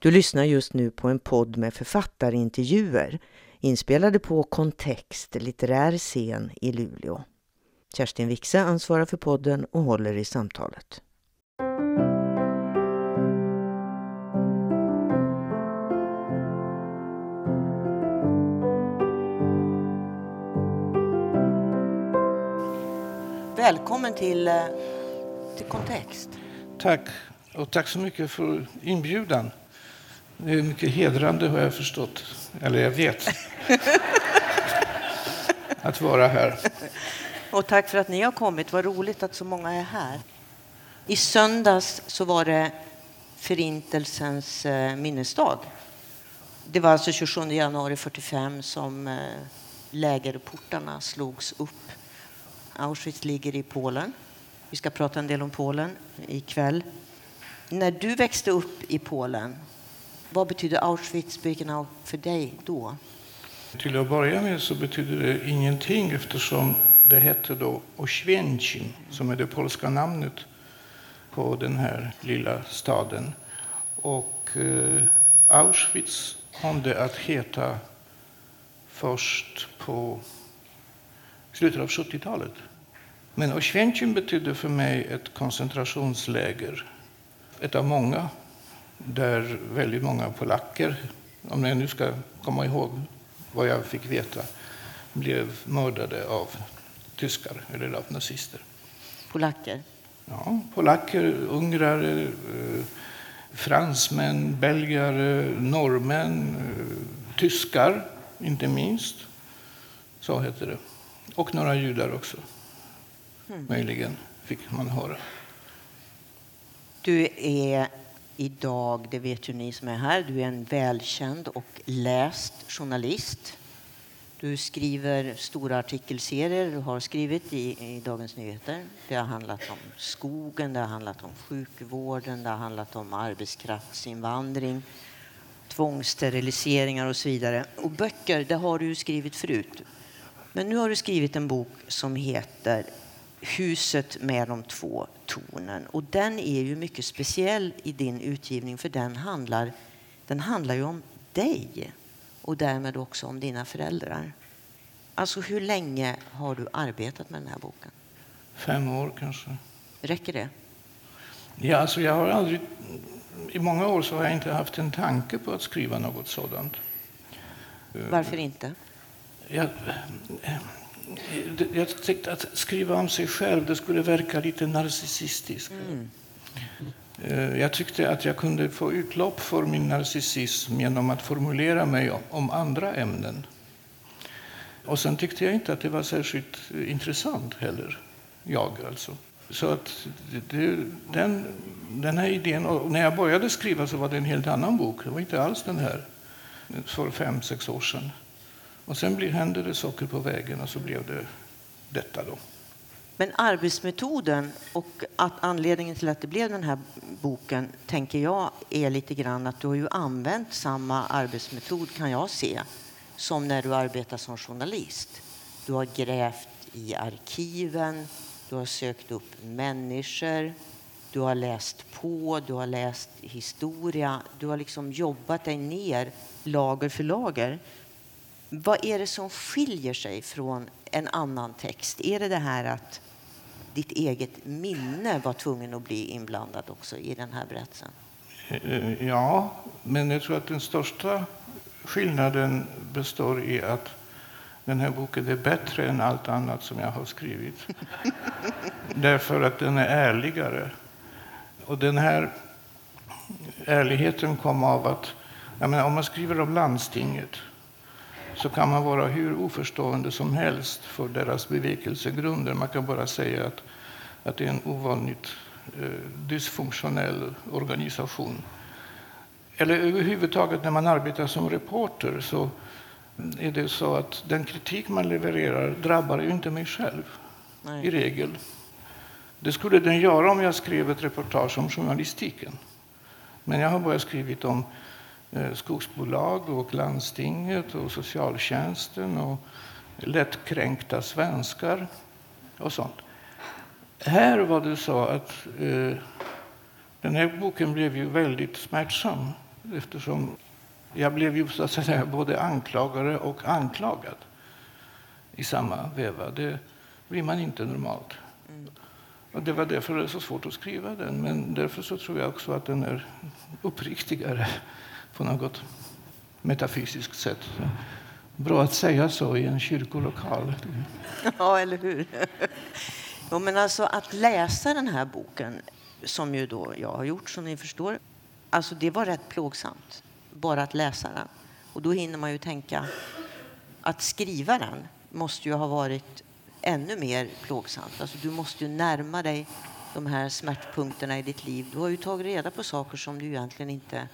Du lyssnar just nu på en podd med författarintervjuer inspelade på Kontext litterär scen i Luleå. Kerstin Wixe ansvarar för podden och håller i samtalet. Välkommen till, eh, till Kontext. Tack, och tack så mycket för inbjudan. Det är mycket hedrande har jag förstått, eller jag vet, att vara här. Och tack för att ni har kommit. Vad roligt att så många är här. I söndags så var det Förintelsens eh, minnesdag. Det var alltså 27 januari 45 som eh, lägerportarna slogs upp. Auschwitz ligger i Polen. Vi ska prata en del om Polen ikväll. När du växte upp i Polen, vad betydde Auschwitz-Birkenau för dig då? Till att börja med så betydde det ingenting eftersom det hette då Oświęcim, som är det polska namnet på den här lilla staden. Och eh, Auschwitz kom det att heta först på slutet av 70-talet. Men Oświęcim betydde för mig ett koncentrationsläger. Ett av många, där väldigt många polacker, om jag nu ska komma ihåg vad jag fick veta, blev mördade av tyskar eller av nazister. Polacker? Ja, polacker, ungrare, eh, fransmän, belgare, norrmän, eh, tyskar inte minst. Så heter det. Och några judar också. Mm. Möjligen, fick man höra. Du är idag, det vet ju ni som är här, du är en välkänd och läst journalist. Du skriver stora artikelserier, du har skrivit i, i, Dagens Nyheter. Det har handlat om skogen, det har handlat om sjukvården, det har handlat om arbetskraftsinvandring, tvångssteriliseringar och så vidare. Och böcker, det har du skrivit förut. Men nu har du skrivit en bok som heter Huset med de två tornen. Och den är ju mycket speciell i din utgivning för den handlar, den handlar ju om dig och därmed också om dina föräldrar. Alltså hur länge har du arbetat med den här boken? Fem år kanske. Räcker det? Ja, alltså jag har aldrig, I många år så har jag inte haft en tanke på att skriva något sådant. Varför inte? Jag, jag tyckte att skriva om sig själv det skulle verka lite narcissistiskt. Mm. Eh, jag tyckte att jag kunde få utlopp för min narcissism genom att formulera mig om andra ämnen. Och sen tyckte jag inte att det var särskilt intressant heller, jag alltså. Så att det, den, den här idén, och när jag började skriva så var det en helt annan bok. Det var inte alls den här för fem, sex år sedan. Och sen blir, hände det saker på vägen och så blev det detta då. Men arbetsmetoden och att anledningen till att det blev den här boken tänker jag är lite grann att du har ju använt samma arbetsmetod kan jag se som när du arbetar som journalist. Du har grävt i arkiven, du har sökt upp människor, du har läst på, du har läst historia. Du har liksom jobbat dig ner lager för lager. Vad är det som skiljer sig från en annan text? Är det det här att ditt eget minne var tvungen att bli inblandad också i den här berättelsen? Eh, ja, men jag tror att den största skillnaden består i att den här boken är bättre än allt annat som jag har skrivit. Därför att den är ärligare. Och den här ärligheten kom av att menar, om man skriver om landstinget så kan man vara hur oförstående som helst för deras bevekelsegrunder. Man kan bara säga att, att det är en ovanligt eh, dysfunktionell organisation. Eller överhuvudtaget när man arbetar som reporter så är det så att den kritik man levererar drabbar ju inte mig själv Nej. i regel. Det skulle den göra om jag skrev ett reportage om journalistiken. Men jag har bara skrivit om skogsbolag och landstinget och socialtjänsten och lättkränkta svenskar och sånt. Här var det så att eh, den här boken blev ju väldigt smärtsam eftersom jag blev ju så att säga både anklagare och anklagad i samma veva. Det blir man inte normalt. Mm. Och det var därför det är så svårt att skriva den, men därför så tror jag också att den är uppriktigare på något metafysiskt sätt. Bra att säga så i en kyrkolokal. Ja, eller hur? Ja, men alltså att läsa den här boken, som ju då jag har gjort som ni förstår, alltså det var rätt plågsamt bara att läsa den. Och då hinner man ju tänka att skriva den måste ju ha varit ännu mer plågsamt. Alltså du måste ju närma dig de här smärtpunkterna i ditt liv. Du har ju tagit reda på saker som du egentligen inte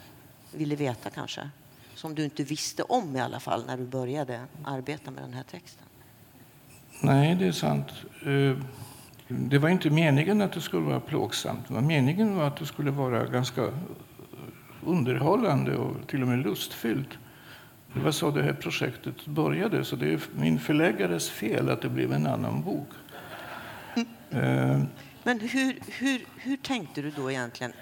ville veta kanske. Som du inte visste om i alla fall när du började arbeta med den här texten. Nej, det är sant. Eh, det var inte meningen att det skulle vara plågsamt. Meningen var att det skulle vara ganska underhållande och till och med lustfyllt. Det var så det här projektet började, så det är min förläggares fel att det blev en annan bok. Mm. Men hur, hur, hur tänkte du då egentligen?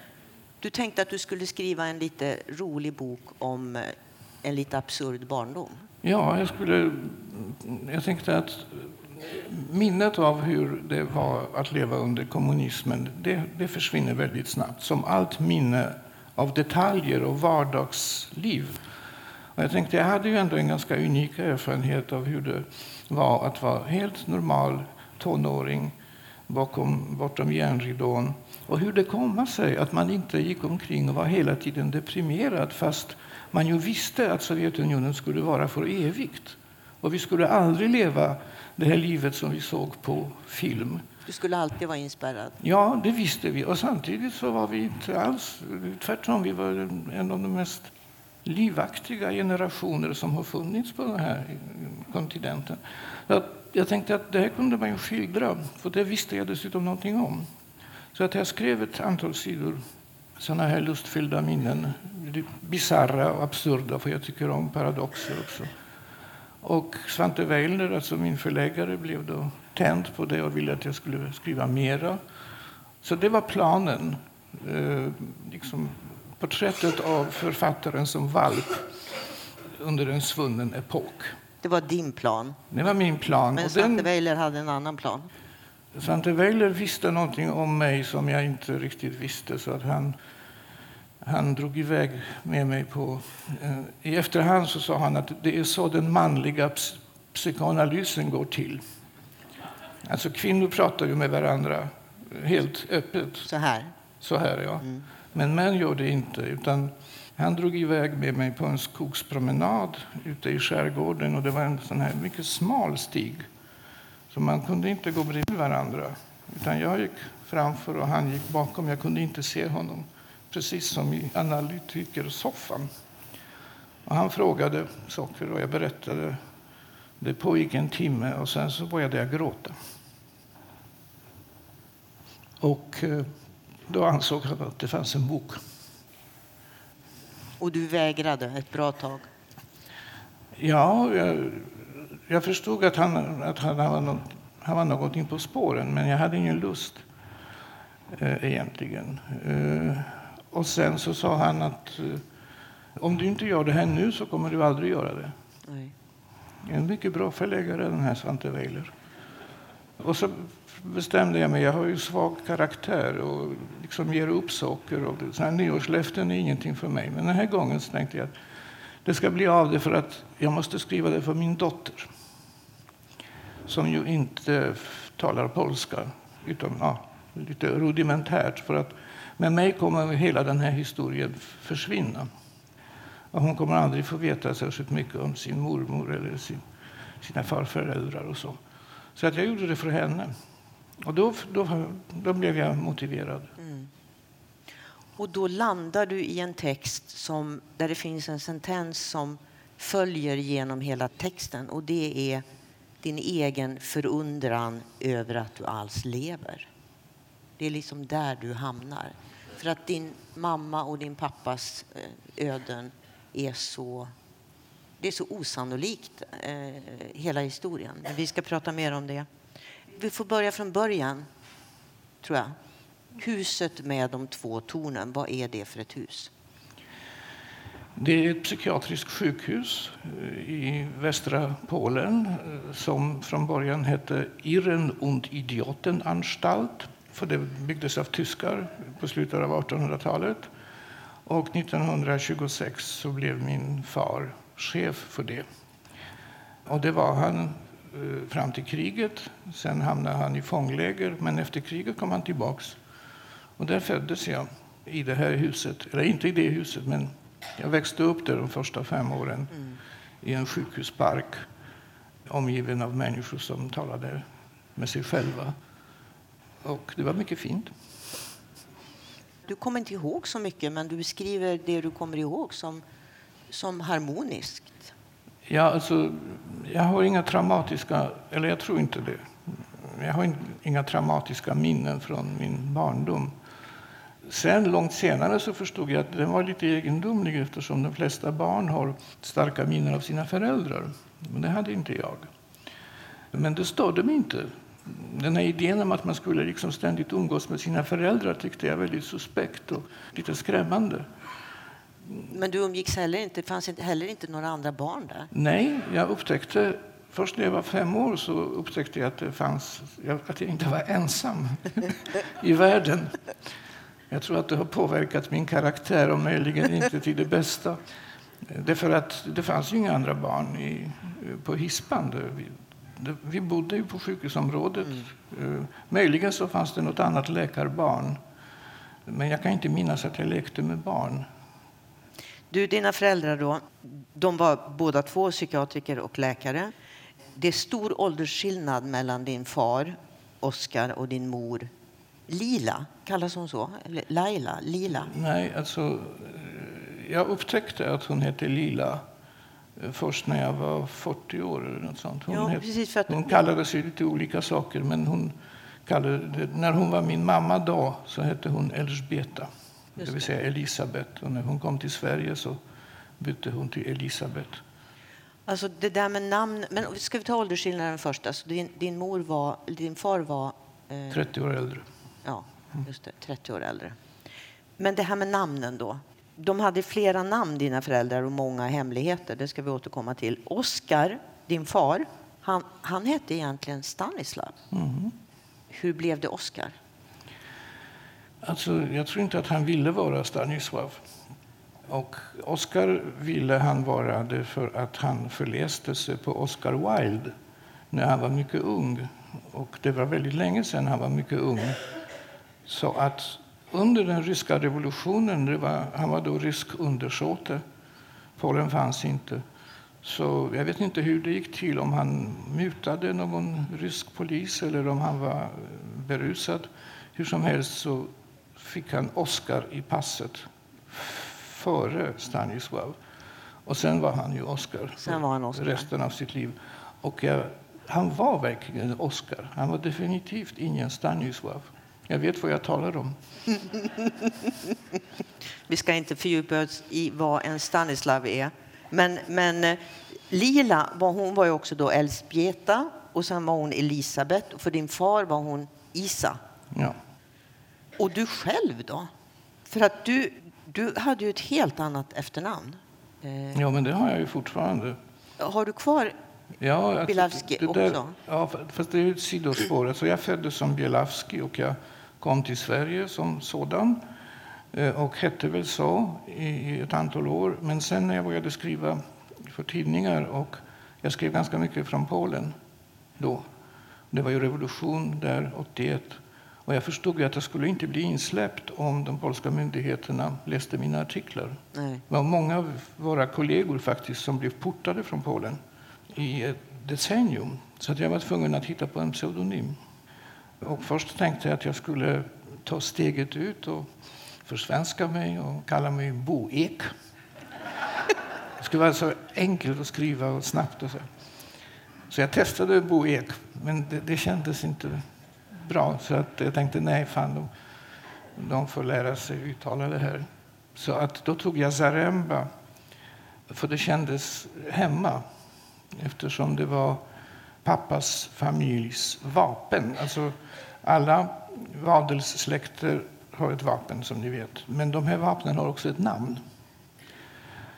Du tänkte att du skulle skriva en lite rolig bok om eh, en lite absurd barndom? Ja, jag, skulle, jag tänkte att minnet av hur det var att leva under kommunismen det, det försvinner väldigt snabbt, som allt minne av detaljer och vardagsliv. Och jag tänkte, jag hade ju ändå en ganska unik erfarenhet av hur det var att vara helt normal tonåring bakom, bortom järnridån. Och hur det kom sig att man inte gick omkring och var hela tiden deprimerad fast man ju visste att Sovjetunionen skulle vara för evigt. Och vi skulle aldrig leva det här livet som vi såg på film. Du skulle alltid vara inspärrad? Ja, det visste vi. Och samtidigt så var vi inte alls... Tvärtom, vi var en av de mest livaktiga generationer som har funnits på den här kontinenten. Jag tänkte att det här kunde man ju skildra, för det visste jag dessutom någonting om. Så att jag skrev ett antal sidor sådana här lustfyllda minnen. Bisarra och absurda, för jag tycker om paradoxer också. Och Svante Weilner, alltså min förläggare, blev då tänd på det och ville att jag skulle skriva mera. Så det var planen. Eh, liksom porträttet av författaren som valp under en svunnen epok. Det var din plan? Det var min plan. Men Svante Weiler hade en annan plan? Svante Weiler visste någonting om mig som jag inte riktigt visste. så att han han drog iväg med mig på... Eh, I efterhand så sa han att det är så den manliga psykoanalysen går till. Alltså kvinnor pratar ju med varandra helt öppet. Så här? Så här, ja. Mm. Men män gör det inte. utan Han drog iväg med mig på en skogspromenad ute i skärgården. Och det var en sån här mycket smal stig. Så man kunde inte gå bredvid varandra. Utan jag gick framför och han gick bakom. Jag kunde inte se honom precis som i analytikersoffan. Och han frågade saker och jag berättade. Det pågick en timme och sen så började jag gråta. Och eh, då ansåg han att det fanns en bok. Och du vägrade ett bra tag? Ja, jag, jag förstod att han, att han, var något, han var någonting på spåren, men jag hade ingen lust eh, egentligen. Eh, och sen så sa han att eh, om du inte gör det här nu så kommer du aldrig göra det. Nej. En mycket bra förläggare den här Svante Weiler. Och så bestämde jag mig, jag har ju svag karaktär och liksom ger upp saker. Och så här nyårslöften är ingenting för mig. Men den här gången tänkte jag att det ska bli av det för att jag måste skriva det för min dotter. Som ju inte talar polska, utan ja, lite rudimentärt. För att med mig kommer hela den här historien försvinna. Och hon kommer aldrig få veta särskilt mycket om sin mormor eller sin, sina farföräldrar och så. Så att jag gjorde det för henne. Och då, då, då blev jag motiverad. Mm. Och då landar du i en text som, där det finns en sentens som följer genom hela texten och det är din egen förundran över att du alls lever. Det är liksom där du hamnar. För att din mamma och din pappas eh, öden är så... Det är så osannolikt, eh, hela historien. Men vi ska prata mer om det. Vi får börja från början, tror jag. Huset med de två tornen, vad är det för ett hus? Det är ett psykiatriskt sjukhus eh, i västra Polen eh, som från början hette Irren und Idiotenanstalt. För det byggdes av tyskar på slutet av 1800-talet. Och 1926 så blev min far chef för det. Och det var han eh, fram till kriget. Sen hamnade han i fångläger, men efter kriget kom han tillbaks. Och där föddes jag, i det här huset. Eller inte i det huset, men jag växte upp där de första fem åren mm. i en sjukhuspark omgiven av människor som talade med sig själva. Och det var mycket fint. Du kommer inte ihåg så mycket, men du beskriver det du kommer ihåg som, som harmoniskt. Ja, alltså, jag har inga traumatiska, eller jag tror inte det. Jag har inga traumatiska minnen från min barndom. Sen långt senare så förstod jag att den var lite egendomlig eftersom de flesta barn har starka minnen av sina föräldrar. Men det hade inte jag. Men det störde mig inte. Den här idén om att man skulle liksom ständigt umgås med sina föräldrar tyckte jag väldigt suspekt och lite skrämmande. Men du umgicks heller inte, fanns heller inte några andra barn där? Nej, jag upptäckte Först när jag var fem år så upptäckte jag att, det fanns, att jag inte var ensam i världen. Jag tror att det har påverkat min karaktär och möjligen inte till det bästa. Därför att det fanns ju inga andra barn i, på Hispan. Vi, vi bodde ju på sjukhusområdet. Mm. Möjligen så fanns det något annat läkarbarn. Men jag kan inte minnas att jag lekte med barn. Du, dina föräldrar då, de var båda två psykiatriker och läkare. Det är stor åldersskillnad mellan din far, Oskar, och din mor, Lila. Kallas hon så? Laila? Lila? Nej, alltså, jag upptäckte att hon hette Lila eh, först när jag var 40 år. Eller något sånt. Hon, ja, het, att... hon kallade sig lite olika saker, men hon kallade, när hon var min mamma då så hette hon Elsbeta, det vill säga Elisabet. Och när hon kom till Sverige så bytte hon till Elisabet. Alltså det där med namn, men ska vi ta åldersskillnaden först? Alltså din, din, mor var, din far var... Eh... 30 år äldre. Ja, just det. 30 år äldre. Men det här med namnen då. De hade flera namn, dina föräldrar, och många hemligheter. Det ska vi återkomma till. Oskar, din far, han, han hette egentligen Stanislav. Mm. Hur blev det Oskar? Alltså, jag tror inte att han ville vara Stanislav. Och Oscar ville han vara det för att han förläste sig på Oscar Wilde när han var mycket ung. Och det var väldigt länge sedan han var mycket ung. Så att under den ryska revolutionen, var, han var då rysk undersåte, Polen fanns inte. Så jag vet inte hur det gick till, om han mutade någon rysk polis eller om han var berusad. Hur som helst så fick han Oscar i passet före Stanislav. Och sen var han ju Oscar, sen var han Oscar. resten av sitt liv. Och jag, han var verkligen Oscar. Han var definitivt ingen Stanislav. Jag vet vad jag talar om. Vi ska inte fördjupa oss i vad en Stanislav är. Men, men eh, Lila var, hon var ju också då Elzbieta och sen var hon Elisabet. Och för din far var hon Isa. Ja. Och du själv då? För att du, du hade ju ett helt annat efternamn. Eh, ja, men det har jag ju fortfarande. Har du kvar ja, Bilavski också? Ja, fast det är ett sidospår. Alltså jag föddes som Bielavski och jag kom till Sverige som sådan eh, och hette väl så i ett antal år. Men sen när jag började skriva för tidningar och jag skrev ganska mycket från Polen då. Det var ju revolution där 81 och jag förstod att jag skulle inte bli insläppt om de polska myndigheterna läste mina artiklar. Nej. Det var många av våra kollegor faktiskt som blev portade från Polen i ett decennium. Så att jag var tvungen att hitta på en pseudonym. Och först tänkte jag att jag skulle ta steget ut och försvenska mig och kalla mig Bo Ek. Det skulle vara så enkelt att skriva och snabbt. Och så. så jag testade Bo Ek, men det, det kändes inte bra. Så att jag tänkte nej, fan, de, de får lära sig uttala det här. Så att då tog jag Zaremba, för det kändes hemma eftersom det var pappas familjs vapen. Alltså, alla adelssläkter har ett vapen, som ni vet. Men de här vapnen har också ett namn.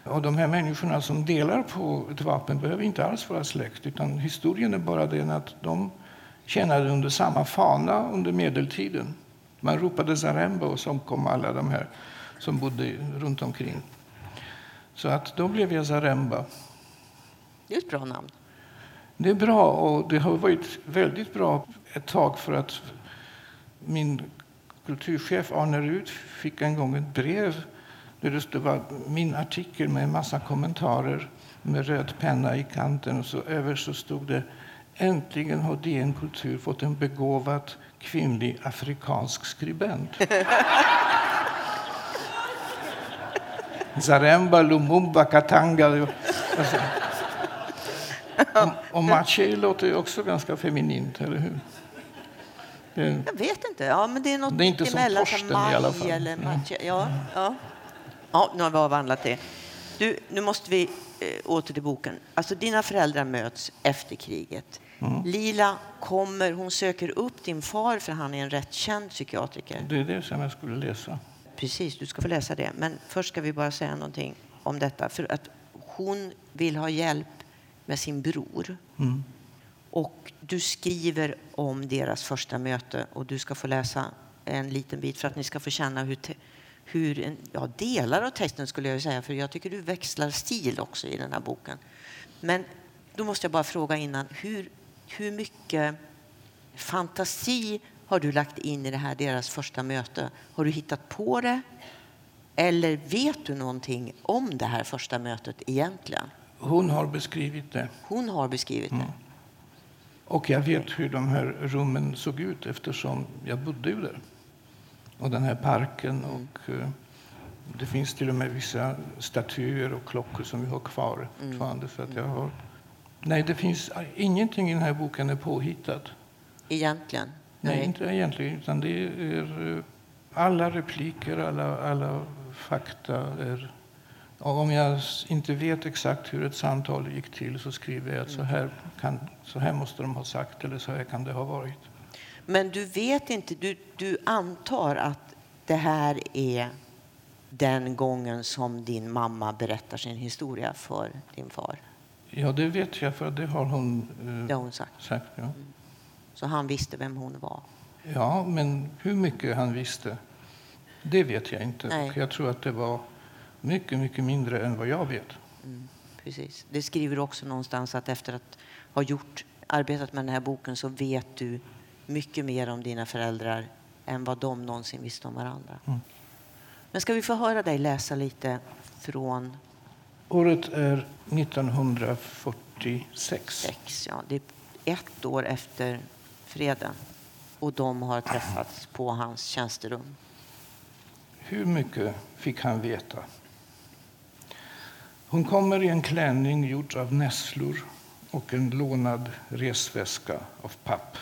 Och de här människorna som delar på ett vapen behöver inte alls vara släkt. Utan historien är bara den att de tjänade under samma fana under medeltiden. Man ropade Zaremba och så kom alla de här som bodde runt omkring. Så att då blev jag Zaremba. Det är ett bra namn. Det är bra och det har varit väldigt bra ett tag för att min kulturchef Arne Rud fick en gång ett brev där det var min artikel med en massa kommentarer med röd penna i kanten och så över så stod det Äntligen har DN Kultur fått en begåvad kvinnlig afrikansk skribent. Zaremba, Lumumba, Katanga. Alltså. Och, och Maché låter ju också ganska feminint, eller hur? Det, jag vet inte. Ja, men det är något det är inte som Torsten i alla fall. Eller Maché. Ja, ja. ja, nu har vi avhandlat det. Du, nu måste vi eh, åter till boken. Alltså, dina föräldrar möts efter kriget. Mm. Lila kommer, hon söker upp din far för han är en rätt känd psykiatriker. Det är det som jag skulle läsa. Precis, du ska få läsa det. Men först ska vi bara säga någonting om detta. För att hon vill ha hjälp med sin bror. Mm. Och du skriver om deras första möte och du ska få läsa en liten bit för att ni ska få känna hur, hur en, ja, delar av texten skulle jag säga, för jag tycker du växlar stil också i den här boken. Men då måste jag bara fråga innan, hur, hur mycket fantasi har du lagt in i det här, deras första möte? Har du hittat på det? Eller vet du någonting om det här första mötet egentligen? Hon har beskrivit det. Hon har beskrivit det. Mm. Och jag vet hur de här rummen såg ut eftersom jag bodde ju där. Och den här parken mm. och uh, det finns till och med vissa statyer och klockor som vi har kvar mm. Så att jag har... Nej, det finns ingenting i den här boken är påhittat. Egentligen? Nej, Nej inte egentligen. Utan det är, eh, alla repliker, alla, alla fakta är och om jag inte vet exakt hur ett samtal gick till så skriver jag att så här, kan, så här måste de ha sagt eller så här kan det ha varit. Men du vet inte, du, du antar att det här är den gången som din mamma berättar sin historia för din far? Ja, det vet jag, för det har hon, eh, det har hon sagt. sagt ja. Mm. Så han visste vem hon var? Ja, men hur mycket han visste, det vet jag inte. Nej. Jag tror att det var mycket, mycket mindre än vad jag vet. Mm, precis. Det skriver också någonstans att efter att ha gjort, arbetat med den här boken så vet du mycket mer om dina föräldrar än vad de någonsin visste om varandra. Mm. Men ska vi få höra dig läsa lite från... Året är 1946. Sex, ja. Det är ett år efter freden och de har träffats på hans tjänsterum. Hur mycket fick han veta? Hon kommer i en klänning gjord av nässlor och en lånad resväska av papp.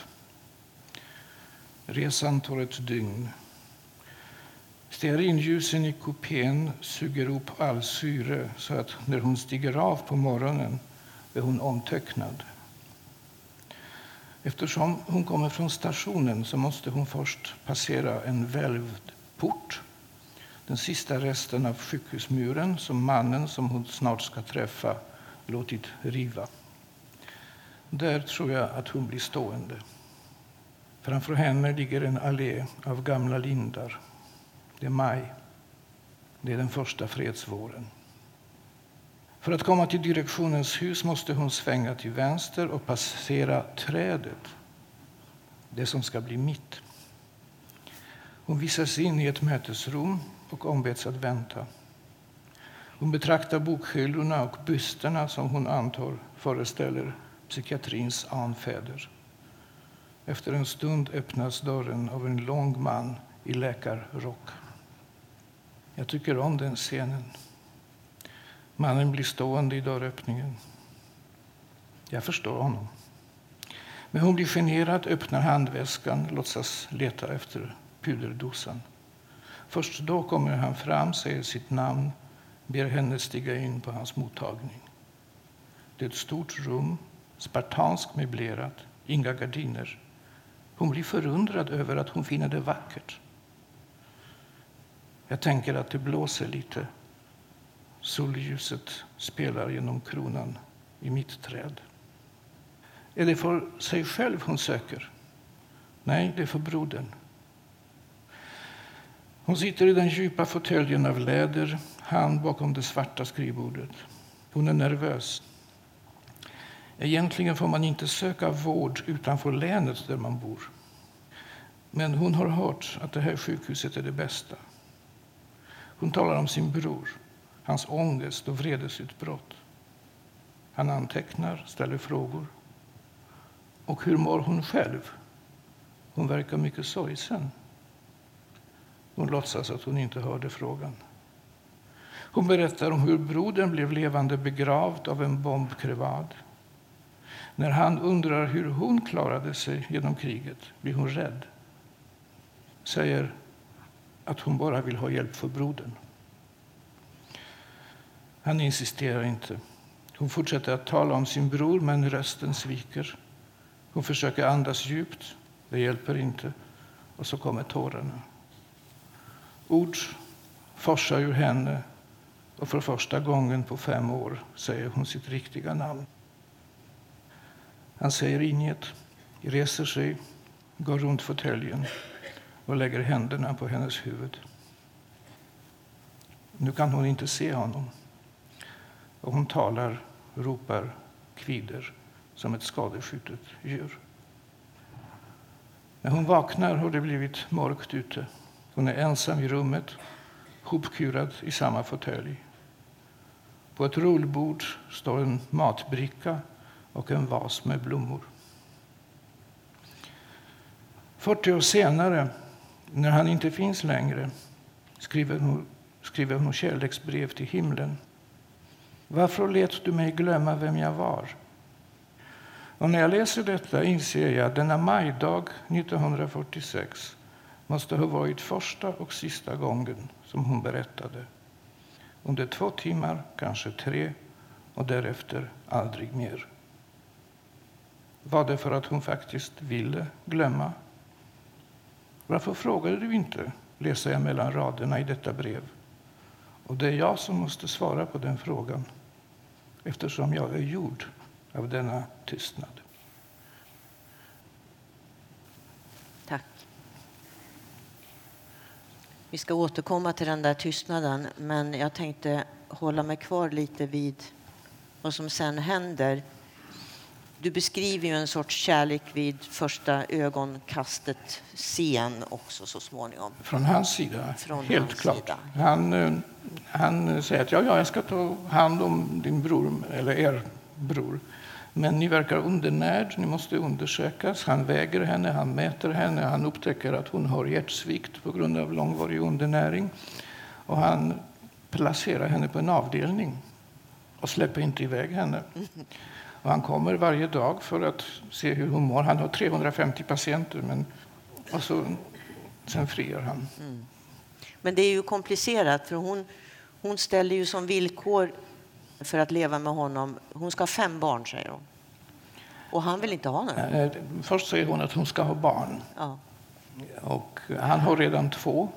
Resan tar ett dygn. Stearinljusen i kupén suger upp all syre så att när hon stiger av på morgonen är hon omtöcknad. Eftersom hon kommer från stationen så måste hon först passera en välvd port den sista resten av sjukhusmuren som mannen som hon snart ska träffa låtit riva. Där tror jag att hon blir stående. Framför henne ligger en allé av gamla lindar. Det är maj. Det är den första fredsvåren. För att komma till direktionens hus måste hon svänga till vänster och passera trädet, det som ska bli mitt. Hon visas in i ett mötesrum och ombeds att vänta. Hon betraktar bokhyllorna och bysterna som hon antar föreställer psykiatrins anfäder. Efter en stund öppnas dörren av en lång man i läkarrock. Jag tycker om den scenen. Mannen blir stående i dörröppningen. Jag förstår honom. Men hon blir generad, öppnar handväskan, låtsas leta efter puderdosan. Först då kommer han fram, säger sitt namn, ber henne stiga in på hans mottagning. Det är ett stort rum, spartanskt möblerat, inga gardiner. Hon blir förundrad över att hon finner det vackert. Jag tänker att det blåser lite. solljuset spelar genom kronan i mitt träd. Är det för sig själv hon söker? Nej, det är för brodern. Hon sitter i den djupa fåtöljen av läder, han bakom det svarta skrivbordet. Hon är nervös. Egentligen får man inte söka vård utanför länet där man bor. Men hon har hört att det här sjukhuset är det bästa. Hon talar om sin bror, hans ångest och vredesutbrott. Han antecknar, ställer frågor. Och hur mår hon själv? Hon verkar mycket sorgsen. Hon låtsas att hon inte hörde frågan. Hon berättar om hur brodern blev levande begravd av en bombkrevad. När han undrar hur hon klarade sig genom kriget blir hon rädd. Säger att hon bara vill ha hjälp för brodern. Han insisterar inte. Hon fortsätter att tala om sin bror, men rösten sviker. Hon försöker andas djupt. Det hjälper inte. Och så kommer tårarna. Ord forsar ur henne och för första gången på fem år säger hon sitt riktiga namn. Han säger inget, reser sig, går runt fåtöljen och lägger händerna på hennes huvud. Nu kan hon inte se honom. Och hon talar, ropar, kvider som ett skadeskjutet djur. När hon vaknar har det blivit mörkt ute. Hon är ensam i rummet, hopkurad i samma fåtölj. På ett rullbord står en matbricka och en vas med blommor. 40 år senare, när han inte finns längre, skriver hon, skriver hon kärleksbrev till himlen. Varför lät du mig glömma vem jag var? Och när jag läser detta inser jag denna majdag 1946 måste ha varit första och sista gången som hon berättade. Under två timmar, kanske tre, och därefter aldrig mer. Var det för att hon faktiskt ville glömma? Varför frågade du inte, läser jag mellan raderna i detta brev. Och det är jag som måste svara på den frågan eftersom jag är gjord av denna tystnad. Tack. Vi ska återkomma till den där tystnaden, men jag tänkte hålla mig kvar lite vid vad som sen händer. Du beskriver ju en sorts kärlek vid första ögonkastet scen också så småningom. Från hans sida, Från helt hans klart. sida. Han, eh, han säger att ja, ja, jag ska ta hand om din bror, eller er bror. Men ni verkar undernärd, ni måste undersökas. Han väger henne, han mäter henne, han upptäcker att hon har hjärtsvikt på grund av långvarig undernäring. Och han placerar henne på en avdelning och släpper inte iväg henne. Och han kommer varje dag för att se hur hon mår. Han har 350 patienter, men och så, sen friar han. Mm. Men det är ju komplicerat, för hon, hon ställer ju som villkor för att leva med honom, hon ska ha fem barn, säger hon. Och han vill inte ha några. Eh, Först säger hon att hon ska ha barn. Ja. Och han har redan två.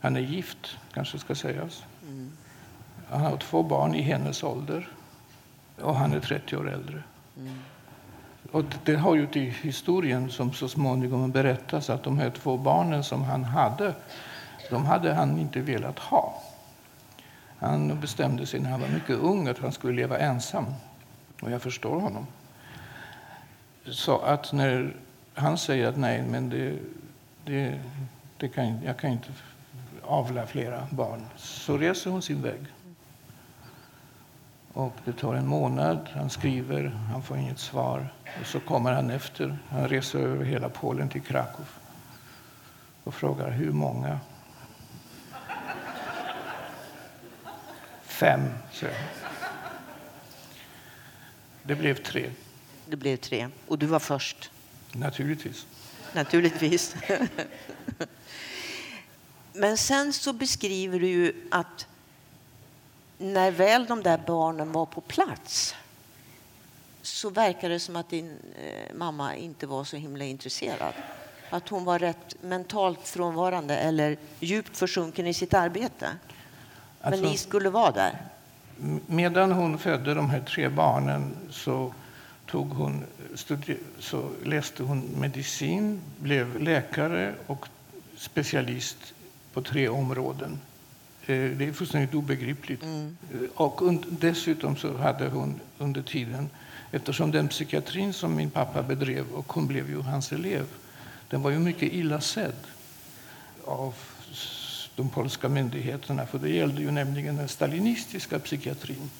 Han är gift, kanske ska sägas. Han har två barn i hennes ålder. Och han är 30 år äldre. Och det har ju till historien som så småningom berättas att de här två barnen som han hade, de hade han inte velat ha. Han bestämde sig när han var mycket ung att han skulle leva ensam. Och jag förstår honom. Så att när han säger att nej, men det, det, det kan, jag kan inte avla flera barn, så reser hon sin väg. Och det tar en månad, han skriver, han får inget svar. Och så kommer han efter, han reser över hela Polen till Krakow och frågar hur många. Fem, han. Det blev tre, Det blev tre. Och du var först, naturligtvis. naturligtvis. Men sen så beskriver du ju att när väl de där barnen var på plats så verkar det som att din eh, mamma inte var så himla intresserad. Att hon var rätt mentalt frånvarande eller djupt försjunken i sitt arbete. Men ni skulle vara där? Medan hon födde de här tre barnen så, tog hon, så läste hon medicin, blev läkare och specialist på tre områden. Eh, det är fullständigt obegripligt. Mm. Eh, och dessutom så hade hon under tiden, eftersom den psykiatrin som min pappa bedrev, och hon blev ju hans elev, den var ju mycket illa sedd av de polska myndigheterna. För det gällde ju nämligen den stalinistiska psykiatrin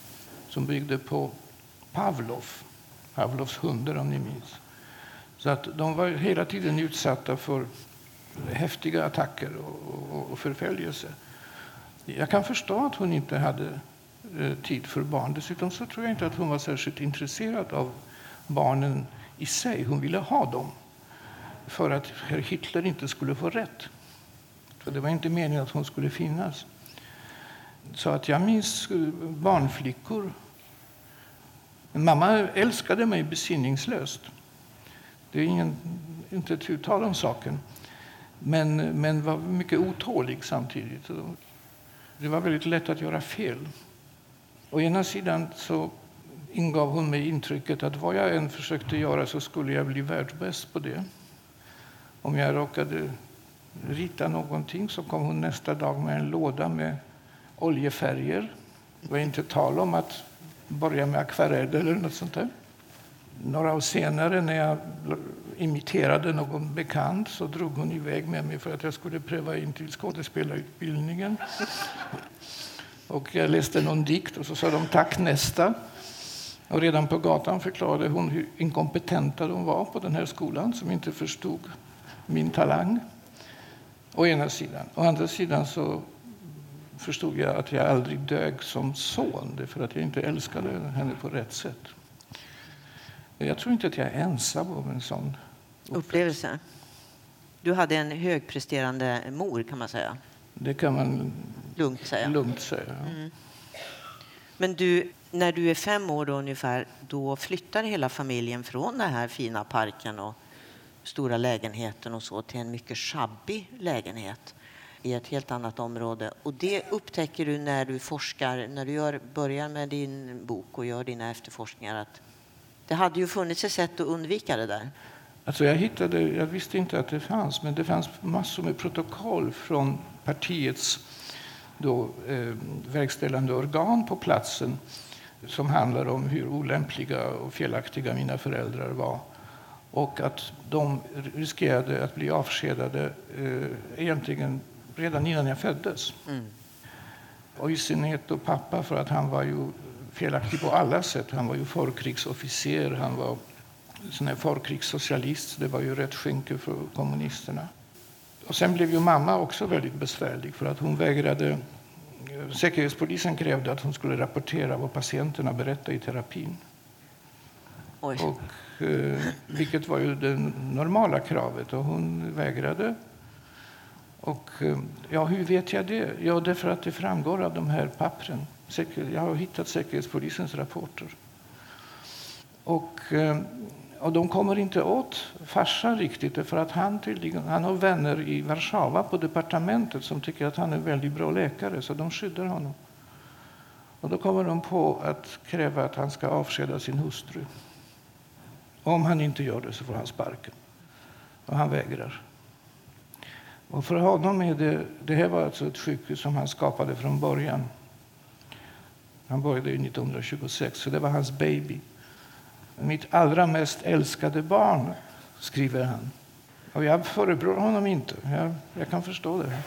som byggde på Pavlov, Pavlovs hundar om ni minns. Så att de var hela tiden utsatta för häftiga attacker och, och, och förföljelse. Jag kan förstå att hon inte hade eh, tid för barn. Dessutom så tror jag inte att hon var särskilt intresserad av barnen i sig. Hon ville ha dem för att herr Hitler inte skulle få rätt. Det var inte meningen att hon skulle finnas. Så att jag minns barnflickor. Mamma älskade mig besinningslöst. Det är ingen, inte ett uttal om saken. Men, men var mycket otålig samtidigt. Det var väldigt lätt att göra fel. Å ena sidan så ingav hon mig intrycket att vad jag än försökte göra så skulle jag bli världsbäst på det. Om jag råkade rita någonting så kom hon nästa dag med en låda med oljefärger. Det var inte tal om att börja med akvarell eller något sånt där. Några år senare när jag imiterade någon bekant så drog hon iväg med mig för att jag skulle pröva in till skådespelarutbildningen. Och jag läste någon dikt och så sa de tack nästa. Och redan på gatan förklarade hon hur inkompetenta de var på den här skolan som inte förstod min talang. Å ena sidan. Å andra sidan så förstod jag att jag aldrig dög som son för att jag inte älskade henne på rätt sätt. Jag tror inte att jag är ensam om en sån upplevelse. Du hade en högpresterande mor kan man säga. Det kan man lugnt säga. Lugnt säga mm. Men du, när du är fem år då ungefär, då flyttar hela familjen från den här fina parken och stora lägenheten och så till en mycket sjabbig lägenhet i ett helt annat område. Och det upptäcker du när du forskar, när du gör, börjar med din bok och gör dina efterforskningar att det hade ju funnits ett sätt att undvika det där. Alltså jag, hittade, jag visste inte att det fanns, men det fanns massor med protokoll från partiets då, eh, verkställande organ på platsen som handlar om hur olämpliga och felaktiga mina föräldrar var och att de riskerade att bli avskedade eh, egentligen redan innan jag föddes. Mm. Och i synnerhet då pappa, för att han var ju felaktig på alla sätt. Han var ju förkrigsofficer, han var sån här förkrigssocialist. Det var ju rätt skynke för kommunisterna. Och sen blev ju mamma också väldigt besvärlig för att hon vägrade Säkerhetspolisen krävde att hon skulle rapportera vad patienterna berättade i terapin. Och, eh, Eh, vilket var ju det normala kravet och hon vägrade. Och, eh, ja, hur vet jag det? Ja, därför att det framgår av de här pappren. Jag har hittat Säkerhetspolisens rapporter. Och, eh, och de kommer inte åt farsan riktigt för att han, tydligen, han har vänner i Warszawa på departementet som tycker att han är en väldigt bra läkare så de skyddar honom. Och då kommer de på att kräva att han ska avskeda sin hustru. Om han inte gör det så får han sparken. Och han vägrar. Och för honom är det, det här var alltså ett sjukhus som han skapade från början. Han började 1926, så det var hans baby. Mitt allra mest älskade barn, skriver han. Och jag förebrår honom inte. Jag, jag kan förstå det.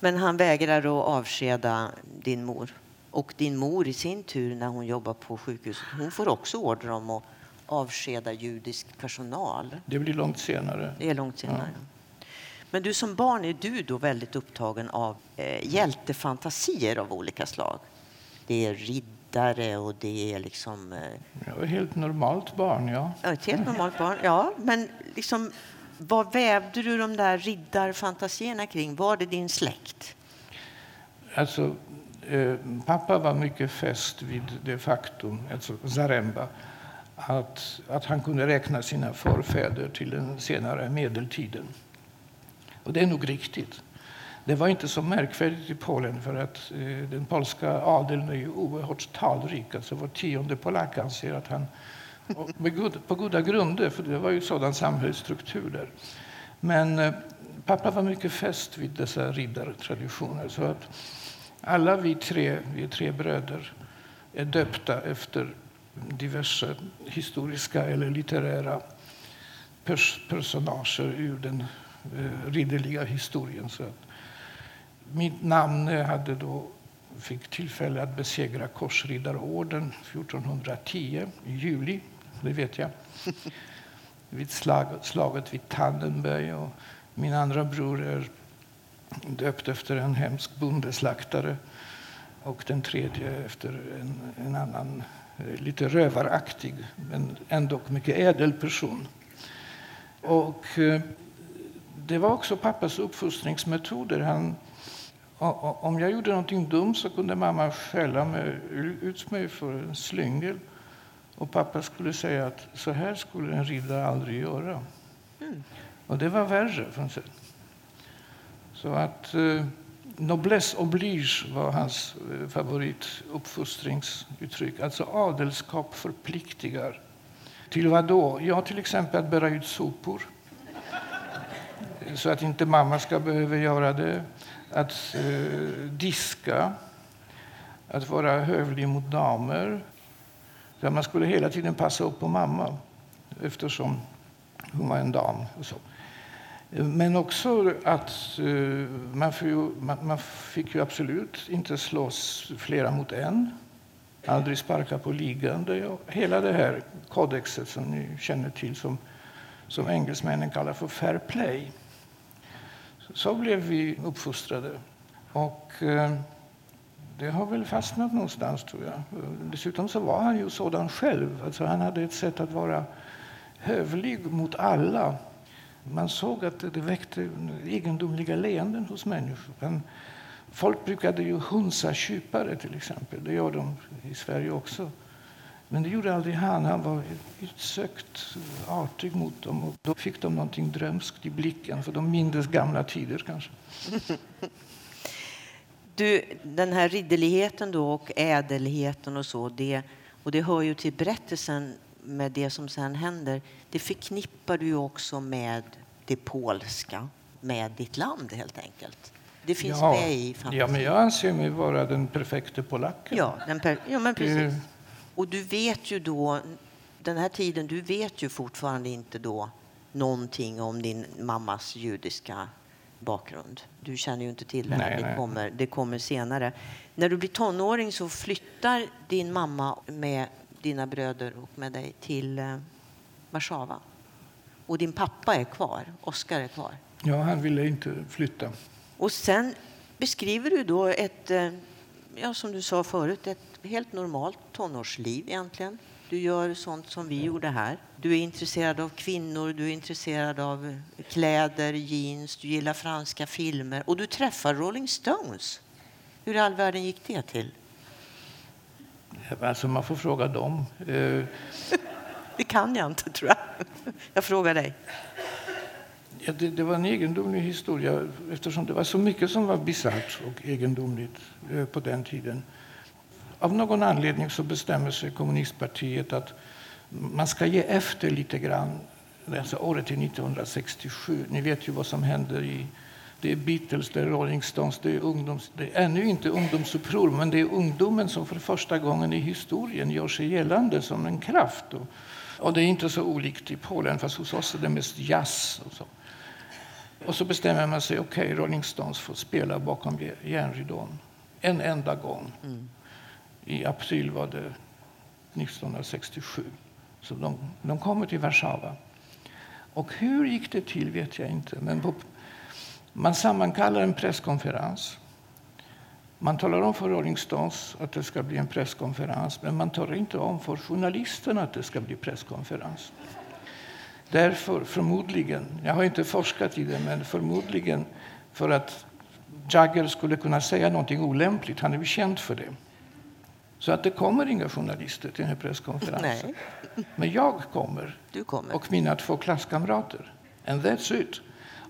Men han vägrar att avskeda din mor. Och din mor i sin tur, när hon jobbar på sjukhuset, hon får också order om att avskeda judisk personal. Det blir långt senare. Det är långt senare. Ja. Men du som barn är du då väldigt upptagen av eh, hjältefantasier av olika slag. Det är riddare och det är liksom... Eh... Jag är ett helt normalt barn, ja. ja ett helt normalt barn, ja. Men liksom, vad vävde du de där riddarfantasierna kring? Var det din släkt? Alltså, eh, pappa var mycket fäst vid det faktum, alltså Zaremba, att, att han kunde räkna sina förfäder till den senare medeltiden. Och det är nog riktigt. Det var inte så märkvärdigt i Polen för att eh, den polska adeln är ju oerhört talrik. Alltså var tionde polack anser att han, på goda grunder, för det var ju sådan samhällsstruktur där. Men eh, pappa var mycket fäst vid dessa riddartraditioner. Så att alla vi tre, vi är tre bröder, är döpta efter diverse historiska eller litterära pers personager ur den eh, ridderliga historien. Så mitt namn hade då fick tillfälle att besegra Korsriddarorden 1410 i juli, det vet jag. vid slag, slaget vid Tannenberg. Och min andra bror är döpt efter en hemsk bondeslaktare och den tredje efter en, en annan eh, lite rövaraktig men ändå mycket ädel person. Och eh, det var också pappas uppfostringsmetoder. Han, om jag gjorde någonting dumt så kunde mamma skälla mig, ut mig för en slyngel. Och pappa skulle säga att så här skulle en riddare aldrig göra. Mm. Och det var värre. Så att eh, noblesse oblige var hans eh, favorituppfostringsuttryck. Alltså adelskap förpliktigar. Till vad då? Ja, till exempel att bära ut sopor. Så att inte mamma ska behöva göra det. Att eh, diska. Att vara hövlig mot damer. Man skulle hela tiden passa upp på mamma eftersom hon var en dam. Och så. Men också att eh, man, fick ju, man, man, fick ju absolut inte slåss flera mot en. Aldrig sparka på liggande. Och hela det här kodexet som ni känner till som, som engelsmännen kallar för fair play. Så, blev vi uppfostrade. Och eh, det har väl fastnat någonstans, tror jag. Dessutom så var han ju sådan själv. Alltså han hade ett sätt att vara hövlig mot alla man såg att det väckte egendomliga leenden hos människor. Men folk brukade ju hunsa kypare till exempel. Det gör de i Sverige också. Men det gjorde aldrig han. Han var utsökt artig mot dem. Och då fick de någonting drömskt i blicken, för de mindes gamla tider kanske. Du, den här ridderligheten då och ädelheten och så, det, och det hör ju till berättelsen med det som sen händer, det förknippar du också med det polska, med ditt land helt enkelt. Det finns ja, med i fantasin. Ja, men jag anser mig vara den perfekta polacken. Ja, den per, ja men precis. Och du vet ju då, den här tiden, du vet ju fortfarande inte då någonting om din mammas judiska bakgrund. Du känner ju inte till det. Nej, det. Kommer, det kommer senare. När du blir tonåring så flyttar din mamma med dina bröder och med dig till eh, Warszawa. Och din pappa är kvar, Oskar är kvar. Ja, han ville inte flytta. Och sen beskriver du då ett, eh, ja, som du sa förut, ett helt normalt tonårsliv egentligen. Du gör sånt som vi gjorde här. Du är intresserad av kvinnor, du är intresserad av kläder, jeans, du gillar franska filmer och du träffar Rolling Stones. Hur i all världen gick det till? Alltså man får fråga dem. Det kan jag inte, tror jag. Jag frågar dig. Ja, det, det, var en egendomlig historia eftersom det var så mycket som var bisarrt och egendomligt eh, på den tiden. Av någon anledning så bestämmer sig kommunistpartiet att man ska ge efter lite grann. Alltså året är 1967. Ni vet ju vad som händer i det är Beatles, det är Rolling Stones, det är, ungdoms, det är ännu inte ungdomsuppror, men det är ungdomen som för första gången i historien gör sig gällande som en kraft. Och, och det är inte så olikt i Polen, fast hos oss är det mest jazz. Och så, och så bestämmer man sig, okej, okay, Rolling Stones får spela bakom järnridån en enda gång. Mm. I april var det 1967. Så de, de kommer till Warszawa. Och hur gick det till vet jag inte. Men på, man sammankallar en presskonferens. Man talar om för Rolling Stones att det ska bli en presskonferens men man talar inte om för journalisterna att det ska bli presskonferens. Därför, förmodligen, jag har inte forskat i det, men förmodligen för att Jagger skulle kunna säga någonting olämpligt. Han är ju känd för det. Så att det kommer inga journalister till den här presskonferensen. Nej. Men jag kommer, kommer, och mina två klasskamrater. And that's it.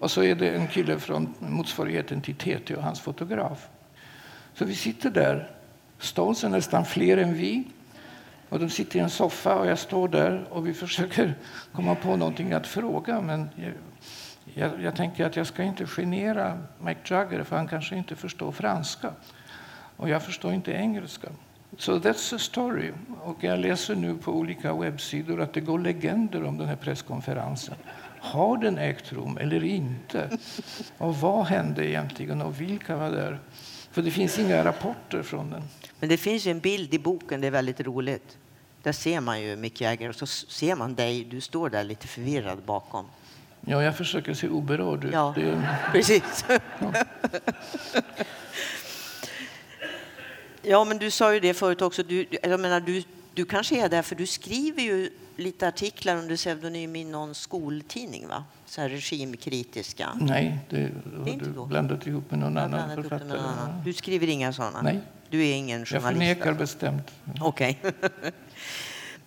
Och så är det en kille från motsvarigheten till TT och hans fotograf. Så vi sitter där. Stones är nästan fler än vi. Och de sitter i en soffa och jag står där och vi försöker komma på någonting att fråga. Men jag, jag, jag tänker att jag ska inte genera Mike Jagger för han kanske inte förstår franska. Och jag förstår inte engelska. Så so that's the story. Och jag läser nu på olika webbsidor att det går legender om den här presskonferensen. Har den ägt rum eller inte? Och vad hände egentligen och vilka var där? För det finns inga rapporter från den. Men det finns en bild i boken, det är väldigt roligt. Där ser man ju Mick Jagger och så ser man dig, du står där lite förvirrad bakom. Ja, jag försöker se oberörd ut. Ja, det... precis. Ja. ja. men du sa ju det förut också. Du, jag menar, du, du kanske är där för du skriver ju lite artiklar under pseudonym i någon skoltidning, va? Så här regimkritiska. Nej, det har du blandat ihop med någon jag annan författare. Någon annan. Du skriver inga sådana? Nej. Du är ingen journalist? Jag förnekar bestämt. Okej. Okay.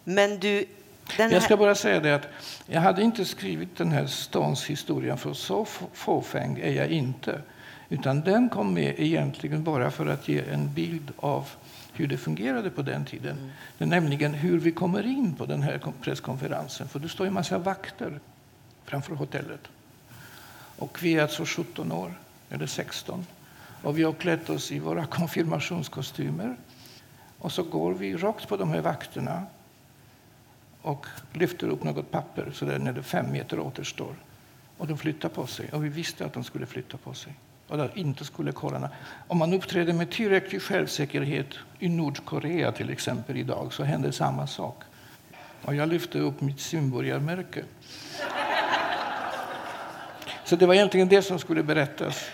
Men du... Här... Jag ska bara säga det att jag hade inte skrivit den här Stones historien för så fåfäng är jag inte. Utan den kom med egentligen bara för att ge en bild av hur det fungerade på den tiden. Mm. Det är nämligen hur vi kommer in på den här presskonferensen. För det står en massa vakter framför hotellet. Och vi är alltså 17 år, eller 16. Och vi har klätt oss i våra konfirmationskostymer. Och så går vi rakt på de här vakterna och lyfter upp något papper så där när det fem meter återstår. Och de flyttar på sig. Och vi visste att de skulle flytta på sig. Och där inte skulle kolla. Om man uppträder med tillräcklig självsäkerhet i Nordkorea till exempel idag så händer samma sak. Och jag lyfte upp mitt simborgarmärke. Så det var egentligen det som skulle berättas.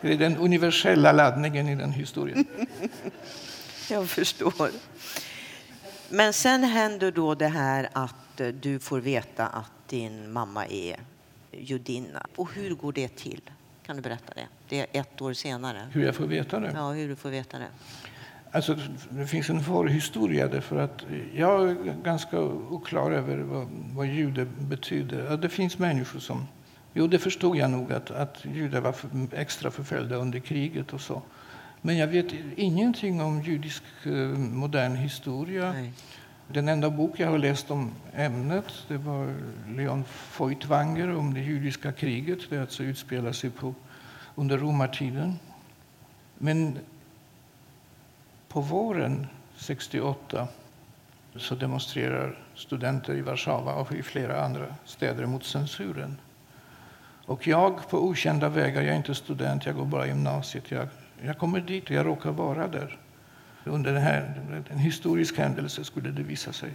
Det är den universella laddningen i den historien. Jag förstår. Men sen händer då det här att eh, du får veta att din mamma är judinna. Och hur går det till? Kan du berätta det? Det är ett år senare. Hur jag får veta det? Ja, hur du får veta det. Alltså, det finns en förhistoria därför att jag är ganska oklar över vad, vad jude betyder. Det finns människor som... Jo, det förstod jag nog att, att judar var för, extra förföljda under kriget och så. Men jag vet ingenting om judisk eh, modern historia. Nej. Den enda bok jag har läst om ämnet det var Leon Feuchtwanger om det judiska kriget. Det alltså utspelar sig på, under romartiden. Men på våren 68 så demonstrerar studenter i Warszawa och i flera andra städer mot censuren. Och jag på okända vägar, jag är inte student, jag går bara gymnasiet. Jag, jag kommer dit och jag råkar vara där. Under den här, en historisk händelse skulle det visa sig.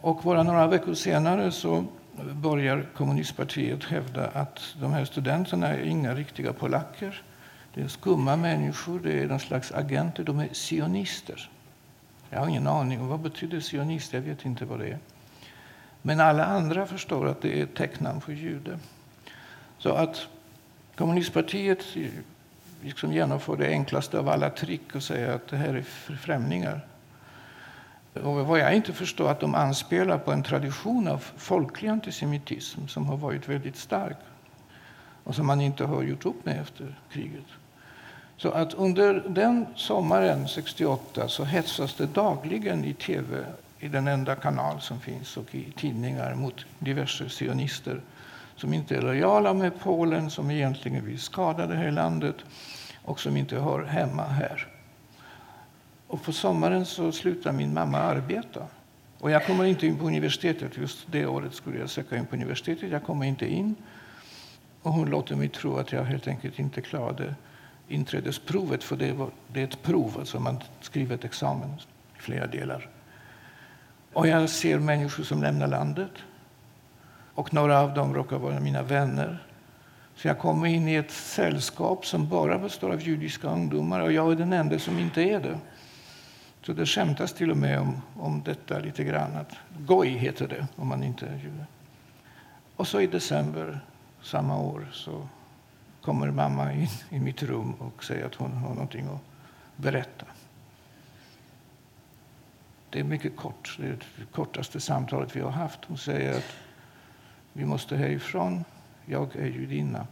Och bara några veckor senare så börjar kommunistpartiet hävda att de här studenterna är inga riktiga polacker. Det är skumma människor, det är någon slags agenter, de är sionister. Jag har ingen aning. Vad betyder sionist? Jag vet inte vad det är. Men alla andra förstår att det är ett tecknamn för jude. Så att kommunistpartiet liksom genomför det enklaste av alla trick och säger att det här är främlingar. Och vad jag inte förstår att de anspelar på en tradition av folklig antisemitism som har varit väldigt stark och som man inte har gjort upp med efter kriget. Så att under den sommaren 68 så hetsas det dagligen i tv, i den enda kanal som finns, och i tidningar mot diverse sionister som inte är lojala med Polen, som egentligen vill skada det här landet och som inte hör hemma här. Och på sommaren så slutar min mamma arbeta. Och jag kommer inte in på universitetet. Just det året skulle jag söka in på universitetet. Jag kommer inte in. Och hon låter mig tro att jag helt enkelt inte klarade inträdesprovet. För det, var, det är ett prov, alltså man skriver ett examen i flera delar. Och jag ser människor som lämnar landet. Och några av dem råkar vara mina vänner. Så jag kommer in i ett sällskap som bara består av judiska ungdomar och jag är den enda som inte är det. Så det skämtas till och med om, om detta lite grann. Att goj heter det om man inte är jude. Och så i december samma år så kommer mamma in i mitt rum och säger att hon har någonting att berätta. Det är mycket kort. Det är det kortaste samtalet vi har haft. Hon säger att vi måste härifrån. jag är judinna.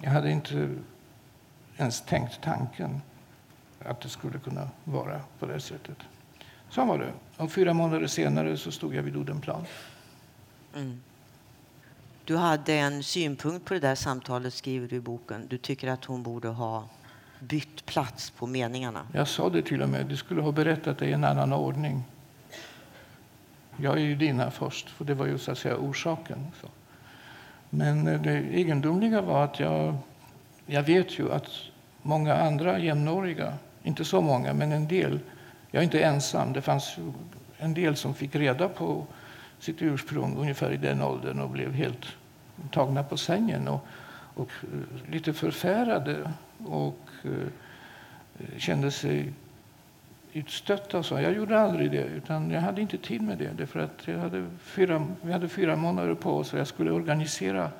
Jag hade inte ens tänkt tanken att det skulle kunna vara på det sättet. Så var det. Och fyra månader senare så stod jag vid Odenplan. Mm. Du hade en synpunkt på det där samtalet, skriver du i boken. Du tycker att hon borde ha bytt plats på meningarna. Jag sa det till och med. Du skulle ha berättat det i en annan ordning. Jag är ju dina först, för det var ju så att säga orsaken. Så. Men eh, det egendomliga var att jag, jag vet ju att många andra jämnåriga, inte så många, men en del, jag är inte ensam, det fanns en del som fick reda på sitt ursprung ungefär i den åldern och blev helt tagna på sängen och, och eh, lite förfärade och uh, kände sig utstötta. Så. Jag gjorde aldrig det, utan jag hade inte tid med det. Därför att jag hade fyra, vi hade fyra månader på oss och jag skulle organisera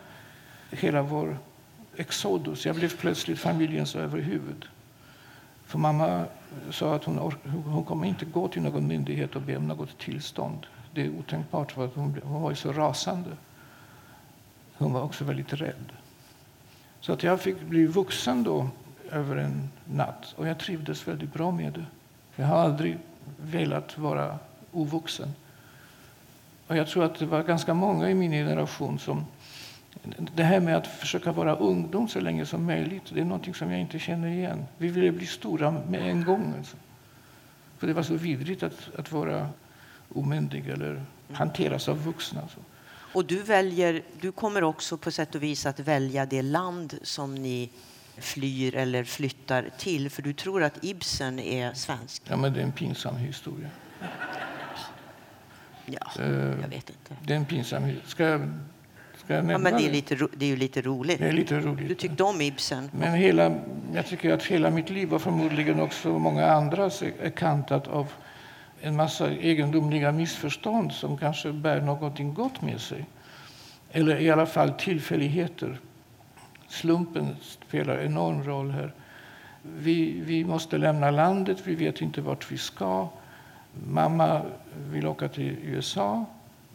hela vår exodus. Jag blev plötsligt familjens överhuvud. För mamma sa att hon, hon kommer inte gå till någon myndighet och be om något tillstånd. Det är otänkbart, för att hon, hon var så rasande. Hon var också väldigt rädd. Så att jag fick bli vuxen då över en natt och jag trivdes väldigt bra med det. Jag har aldrig velat vara ovuxen. Och jag tror att det var ganska många i min generation som... Det här med att försöka vara ungdom så länge som möjligt, det är någonting som jag inte känner igen. Vi ville bli stora med en gång. Alltså. För det var så vidrigt att, att vara omyndig eller hanteras av vuxna. Alltså. Och du, väljer, du kommer också på sätt och vis att välja det land som ni flyr eller flyttar till? För du tror att Ibsen är svensk? Ja, men det är en pinsam historia. Ja, uh, jag vet inte. Det är en pinsam historia. Ska jag, ska jag ja, men det är, lite, det är ju lite roligt. Det är lite roligt. Du tyckte om Ibsen. Men hela, jag tycker att hela mitt liv och förmodligen också många andras är kantat av en massa egendomliga missförstånd som kanske bär något gott med sig. Eller i alla fall tillfälligheter Slumpen spelar enorm roll här. Vi, vi måste lämna landet, vi vet inte vart vi ska. Mamma vill åka till USA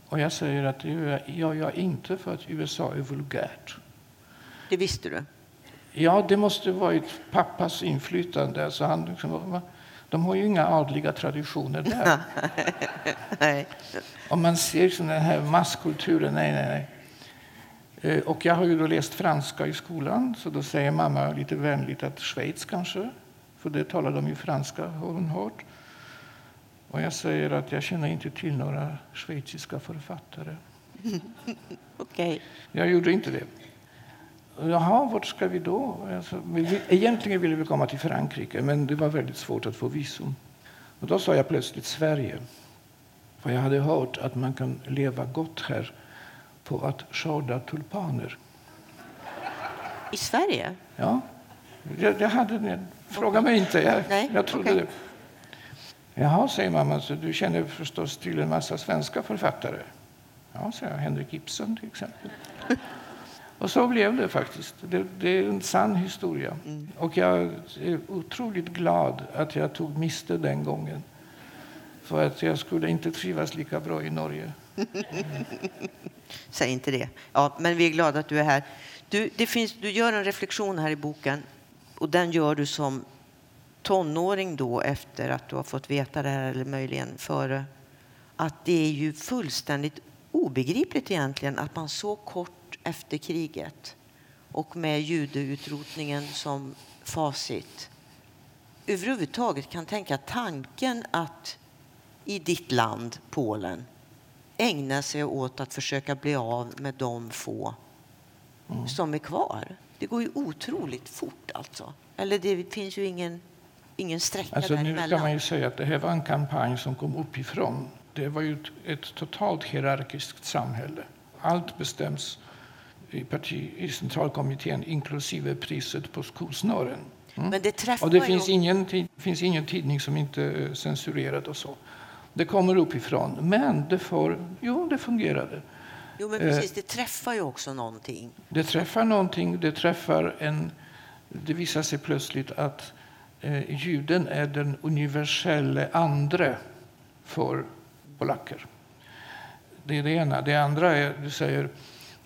och jag säger att det gör jag inte för att USA är vulgärt. Det visste du? Ja, det måste varit pappas inflytande. Alltså han liksom, de har ju inga adliga traditioner där. Om man ser den här masskulturen, nej, nej, nej. Eh, och jag har ju då läst franska i skolan, så då säger mamma lite vänligt att Schweiz kanske, för det talar de ju franska, har hon hört. Och jag säger att jag känner inte till några schweiziska författare. Okay. Jag gjorde inte det. Jaha, vart ska vi då? Alltså, egentligen ville vi komma till Frankrike, men det var väldigt svårt att få visum. Och då sa jag plötsligt Sverige. För jag hade hört att man kan leva gott här på att skörda tulpaner. I Sverige? Ja. Jag, jag hade det. Fråga mig inte. Jag, Nej, jag trodde okay. det. Jaha, säger mamma, så du känner förstås till en massa svenska författare. Ja, säger jag. Henrik Ibsen till exempel. Och så blev det faktiskt. Det, det är en sann historia. Mm. Och jag är otroligt glad att jag tog miste den gången. För att jag skulle inte trivas lika bra i Norge. Säg inte det. Ja, men vi är glada att du är här. Du, det finns, du gör en reflektion här i boken och den gör du som tonåring då efter att du har fått veta det här eller möjligen före. Att det är ju fullständigt obegripligt egentligen att man så kort efter kriget och med judeutrotningen som facit överhuvudtaget kan tänka tanken att i ditt land, Polen, ägna sig åt att försöka bli av med de få mm. som är kvar. Det går ju otroligt fort alltså. Eller det finns ju ingen, ingen sträcka alltså, däremellan. Nu kan man ju säga att det här var en kampanj som kom uppifrån. Det var ju ett, ett totalt hierarkiskt samhälle. Allt bestäms i, parti, i centralkommittén, inklusive priset på skosnören. Mm. Men det och det finns ingen, finns ingen tidning som inte är censurerad och så. Det kommer uppifrån. Men det, får, jo, det fungerade. Jo, men precis. Det träffar ju också någonting. Det träffar någonting. Det, träffar en, det visar sig plötsligt att eh, juden är den universella andre för polacker. Det är det ena. Det andra är, du säger,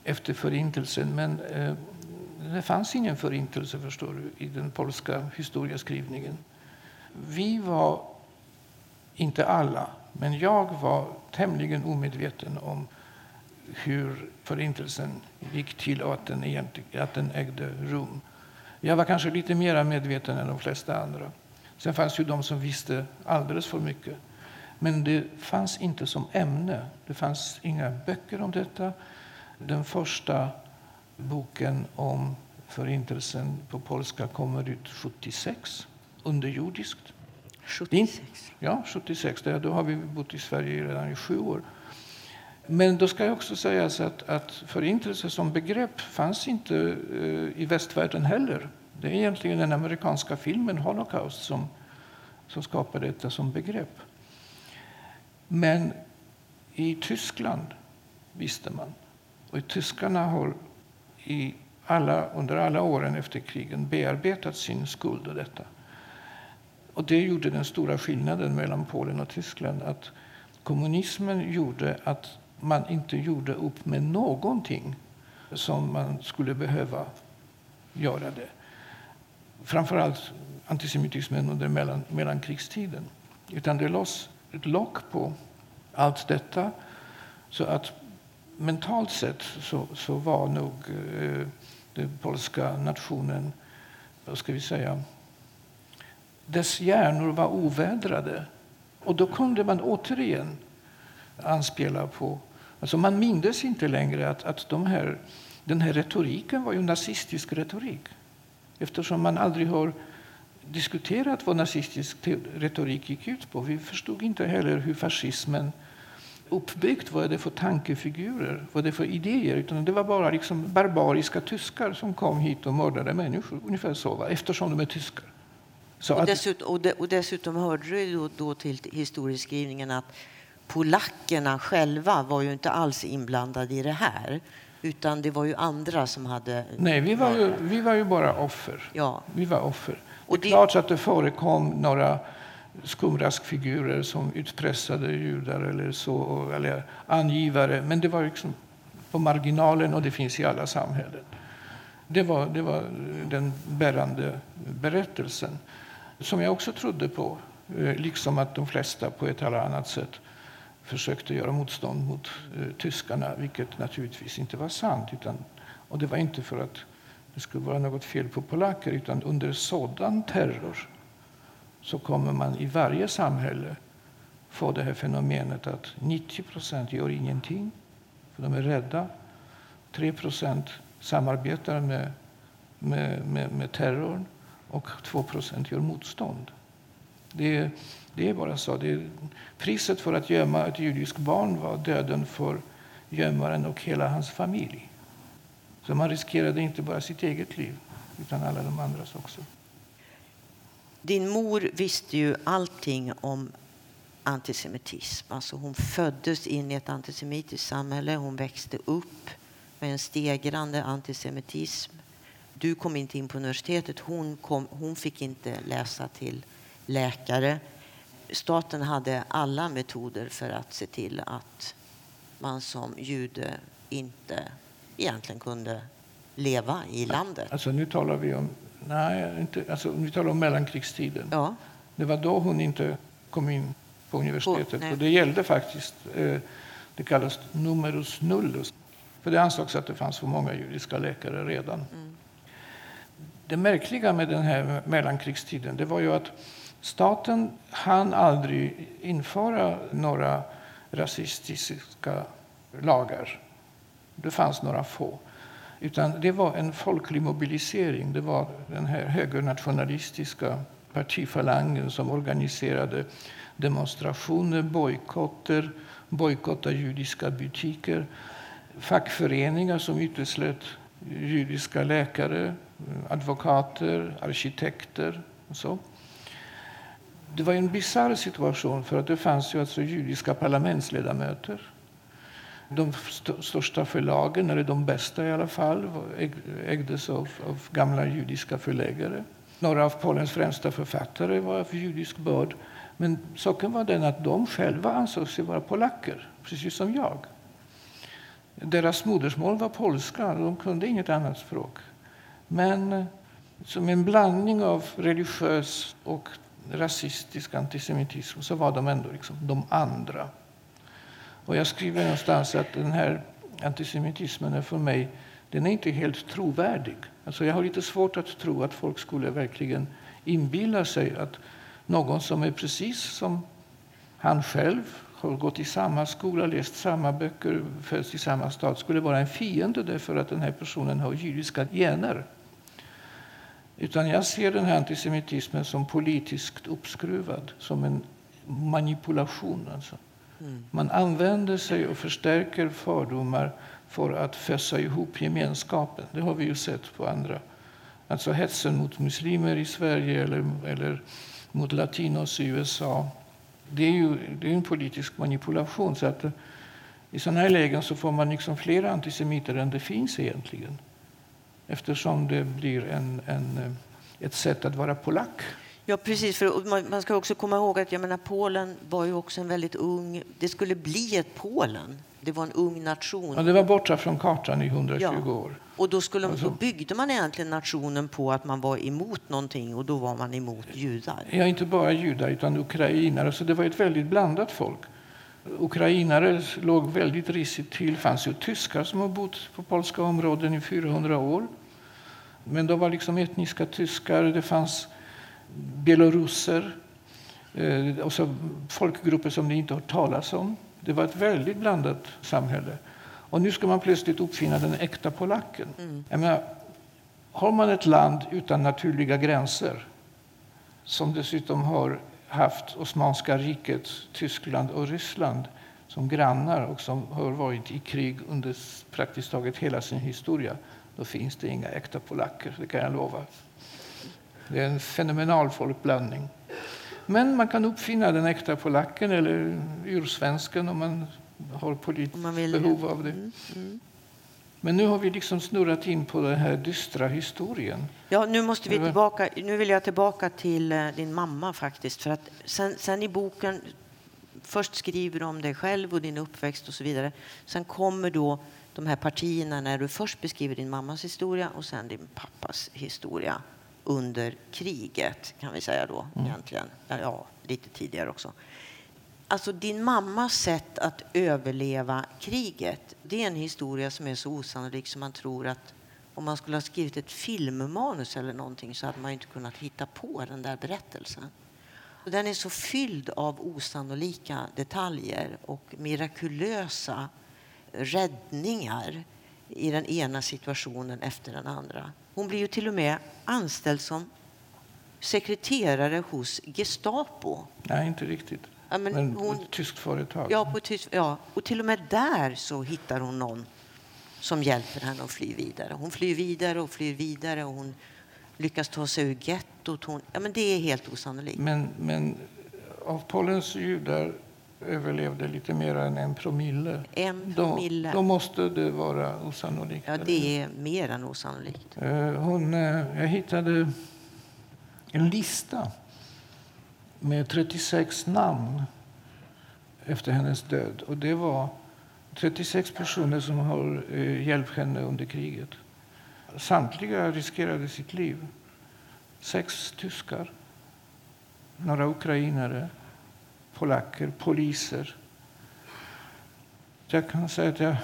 efter Förintelsen. Men eh, det fanns ingen förintelse förstår du, i den polska historieskrivningen. Vi var, inte alla, men jag var tämligen omedveten om hur Förintelsen gick till och att den, att den ägde rum. Jag var kanske lite mer medveten än de flesta andra. Sen fanns ju de som visste alldeles för mycket. Men det fanns inte som ämne. Det fanns inga böcker om detta. Den första boken om Förintelsen på polska kommer ut 76, underjordiskt. 76? Ja, 76. Då har vi bott i Sverige redan i sju år. Men då ska jag också säga att, att förintelse som begrepp fanns inte uh, i västvärlden heller. Det är egentligen den amerikanska filmen Holocaust som, som skapade detta som begrepp. Men i Tyskland visste man. Och tyskarna har i alla, under alla åren efter krigen bearbetat sin skuld och detta. Och det gjorde den stora skillnaden mellan Polen och Tyskland. Att kommunismen gjorde att man inte gjorde upp med någonting som man skulle behöva göra det. Framförallt antisemitismen under mellan, mellankrigstiden. Utan det lades ett lock på allt detta. Så att mentalt sett så, så var nog eh, den polska nationen, vad ska vi säga, dess hjärnor var ovädrade. Och då kunde man återigen anspela på... Alltså man mindes inte längre att, att de här, den här retoriken var ju nazistisk retorik. Eftersom man aldrig har diskuterat vad nazistisk retorik gick ut på. Vi förstod inte heller hur fascismen uppbyggt. Vad är det för tankefigurer? Vad är det för idéer? Utan det var bara liksom barbariska tyskar som kom hit och mördade människor. Ungefär så, va? eftersom de är tyskar. Så och, dessutom, och, de, och dessutom hörde du då, då till historieskrivningen att polackerna själva var ju inte alls inblandade i det här. Utan det var ju andra som hade... Nej, vi var ju, vi var ju bara offer. Ja. Vi var offer. Och det är klart att det förekom några skumraskfigurer som utpressade judar eller så, eller angivare. Men det var liksom på marginalen och det finns i alla samhällen. Det var, det var den bärande berättelsen som jag också trodde på, eh, liksom att de flesta på ett eller annat sätt försökte göra motstånd mot eh, tyskarna, vilket naturligtvis inte var sant. Utan, och det var inte för att det skulle vara något fel på polacker, utan under sådan terror så kommer man i varje samhälle få det här fenomenet att 90 procent gör ingenting, för de är rädda. 3 procent samarbetar med, med, med, med terrorn och 2 procent gör motstånd. Det är, det är bara så. Det är, priset för att gömma ett judiskt barn var döden för gömmaren och hela hans familj. Så man riskerade inte bara sitt eget liv, utan alla de andras också. Din mor visste ju allting om antisemitism. Alltså hon föddes in i ett antisemitiskt samhälle. Hon växte upp med en stegrande antisemitism. Du kom inte in på universitetet. Hon, kom, hon fick inte läsa till läkare. Staten hade alla metoder för att se till att man som jude inte egentligen kunde leva i landet. Alltså nu talar vi om Nej, inte, alltså, vi talar om mellankrigstiden. Ja. Det var då hon inte kom in på universitetet. På, och det gällde faktiskt, eh, det kallas numerus nullus. För det ansågs att det fanns för många judiska läkare redan. Mm. Det märkliga med den här mellankrigstiden det var ju att staten hann aldrig införa några rasistiska lagar. Det fanns några få. Utan det var en folklig mobilisering. Det var den här högernationalistiska partifalangen som organiserade demonstrationer, bojkotter, bojkott av judiska butiker, fackföreningar som uteslöt judiska läkare, Mm, advokater, arkitekter och så. Det var en bisarr situation för att det fanns ju alltså judiska parlamentsledamöter de största förlagen, eller de bästa i alla fall, ägdes av, av gamla judiska förläggare. Några av Polens främsta författare var av judisk börd. Men saken var den att de själva ansåg sig vara polacker, precis som jag. Deras modersmål var polska, de kunde inget annat språk. Men eh, som en blandning av religiös och rasistisk antisemitism så var de ändå liksom de andra. Och jag skriver någonstans att den här antisemitismen är för mig den är inte helt trovärdig. Alltså jag har lite svårt att tro att folk skulle verkligen inbilla sig att någon som är precis som han själv, har gått i samma skola, läst samma böcker, föds i samma stad, skulle vara en fiende därför att den här personen har judiska gener. Utan jag ser den här antisemitismen som politiskt uppskruvad, som en manipulation. Alltså. Mm. Man använder sig och förstärker fördomar för att fässa ihop gemenskapen. Det har vi ju sett på andra. Alltså hetsen mot muslimer i Sverige eller, eller mot latinos i USA. Det är ju det är en politisk manipulation. Så att, I sådana här lägen så får man liksom fler antisemiter än det finns egentligen. Eftersom det blir en, en, ett sätt att vara polack. Ja, precis. För man ska också komma ihåg att jag menar, Polen var ju också en väldigt ung... Det skulle bli ett Polen. Det var en ung nation. Ja, det var borta från kartan i 120 ja. år. Och då, skulle, alltså. då byggde man egentligen nationen på att man var emot någonting och då var man emot judar. Ja, inte bara judar utan ukrainare. Så det var ett väldigt blandat folk. Ukrainare låg väldigt risigt till. Det fanns ju tyskar som har bott på polska områden i 400 år. Men de var liksom etniska tyskar. Det fanns beloruser eh, och så folkgrupper som ni inte har talas om. Det var ett väldigt blandat samhälle. Och nu ska man plötsligt uppfinna den äkta polacken. Mm. Jag menar, har man ett land utan naturliga gränser som dessutom har haft Osmanska riket, Tyskland och Ryssland som grannar och som har varit i krig under praktiskt taget hela sin historia, då finns det inga äkta polacker, det kan jag lova. Det är en fenomenal folkblandning. Men man kan uppfinna den äkta polacken eller ursvensken om man har politiskt behov av det. Mm, mm. Men nu har vi liksom snurrat in på den här dystra historien. Ja, nu måste vi tillbaka. Nu vill jag tillbaka till eh, din mamma faktiskt. För att sen, sen i boken, först skriver du om dig själv och din uppväxt och så vidare. Sen kommer då de här partierna när du först beskriver din mammas historia och sen din pappas historia under kriget, kan vi säga då mm. egentligen. Ja, lite tidigare också. Alltså din mammas sätt att överleva kriget, det är en historia som är så osannolik som man tror att om man skulle ha skrivit ett filmmanus eller någonting så hade man inte kunnat hitta på den där berättelsen. Den är så fylld av osannolika detaljer och mirakulösa räddningar i den ena situationen efter den andra. Hon blir ju till och med anställd som sekreterare hos Gestapo. Nej, inte riktigt. Ja, men, men hon, ett tyskt företag. Ja, på tyst, ja, och till och med där så hittar hon någon som hjälper henne att fly vidare. Hon flyr vidare och flyr vidare och hon lyckas ta sig ur gettot. Hon, ja, men det är helt osannolikt. Men, men av Polens judar överlevde lite mer än en promille. En promille. Då, då måste det vara osannolikt. Ja, det är mer än osannolikt. Eh, hon, eh, jag hittade en lista med 36 namn efter hennes död. Och det var 36 personer som har eh, hjälpt henne under kriget. Samtliga riskerade sitt liv. Sex tyskar, några ukrainare, polacker, poliser. Jag kan säga att jag,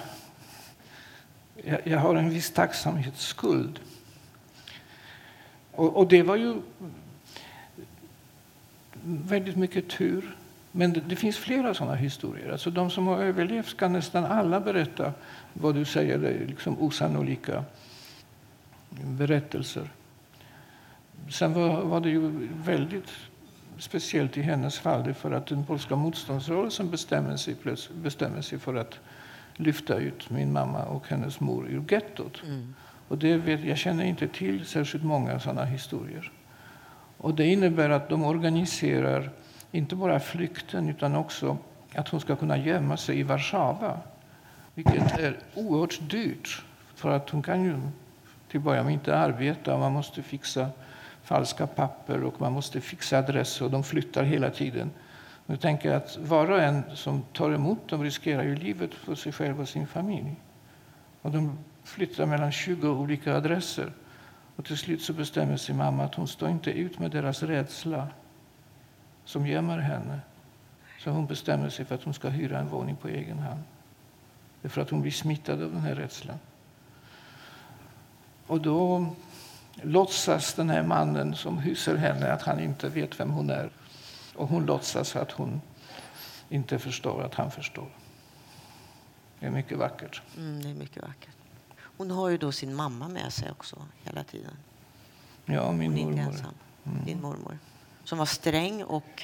jag, jag har en viss tacksamhetsskuld. Och, och det var ju väldigt mycket tur. Men det, det, finns flera sådana historier. Alltså de som har överlevt ska nästan alla berätta vad du säger liksom osannolika berättelser. Sen var, var, det ju väldigt speciellt i hennes fall för att den polska motståndsrörelsen bestämmer sig, bestämmer sig för att lyfta ut min mamma och hennes mor ur gettot. Mm. Och det vet, jag känner inte till särskilt många sådana historier. Och det innebär att de organiserar inte bara flykten utan också att hon ska kunna gömma sig i Warszawa. Vilket är oerhört dyrt. För att hon kan ju till början inte arbeta. Man måste fixa falska papper och man måste fixa adresser och de flyttar hela tiden. Nu tänker jag att var och en som tar emot dem riskerar ju livet för sig själv och sin familj. Och de flyttar mellan 20 olika adresser. Och till slut så bestämmer sig mamma att hon står inte ut med deras rädsla som gömmer henne. Så hon bestämmer sig för att hon ska hyra en våning på egen hand. Det är för att hon blir smittad av den här rädslan. Och då låtsas den här mannen som hyser henne att han inte vet vem hon är. Och hon låtsas att hon inte förstår att han förstår. Det är mycket vackert. Mm, det är mycket vackert. Hon har ju då sin mamma med sig också hela tiden. Ja, min Hon mormor. ensam. Mm. Din mormor. Som var sträng och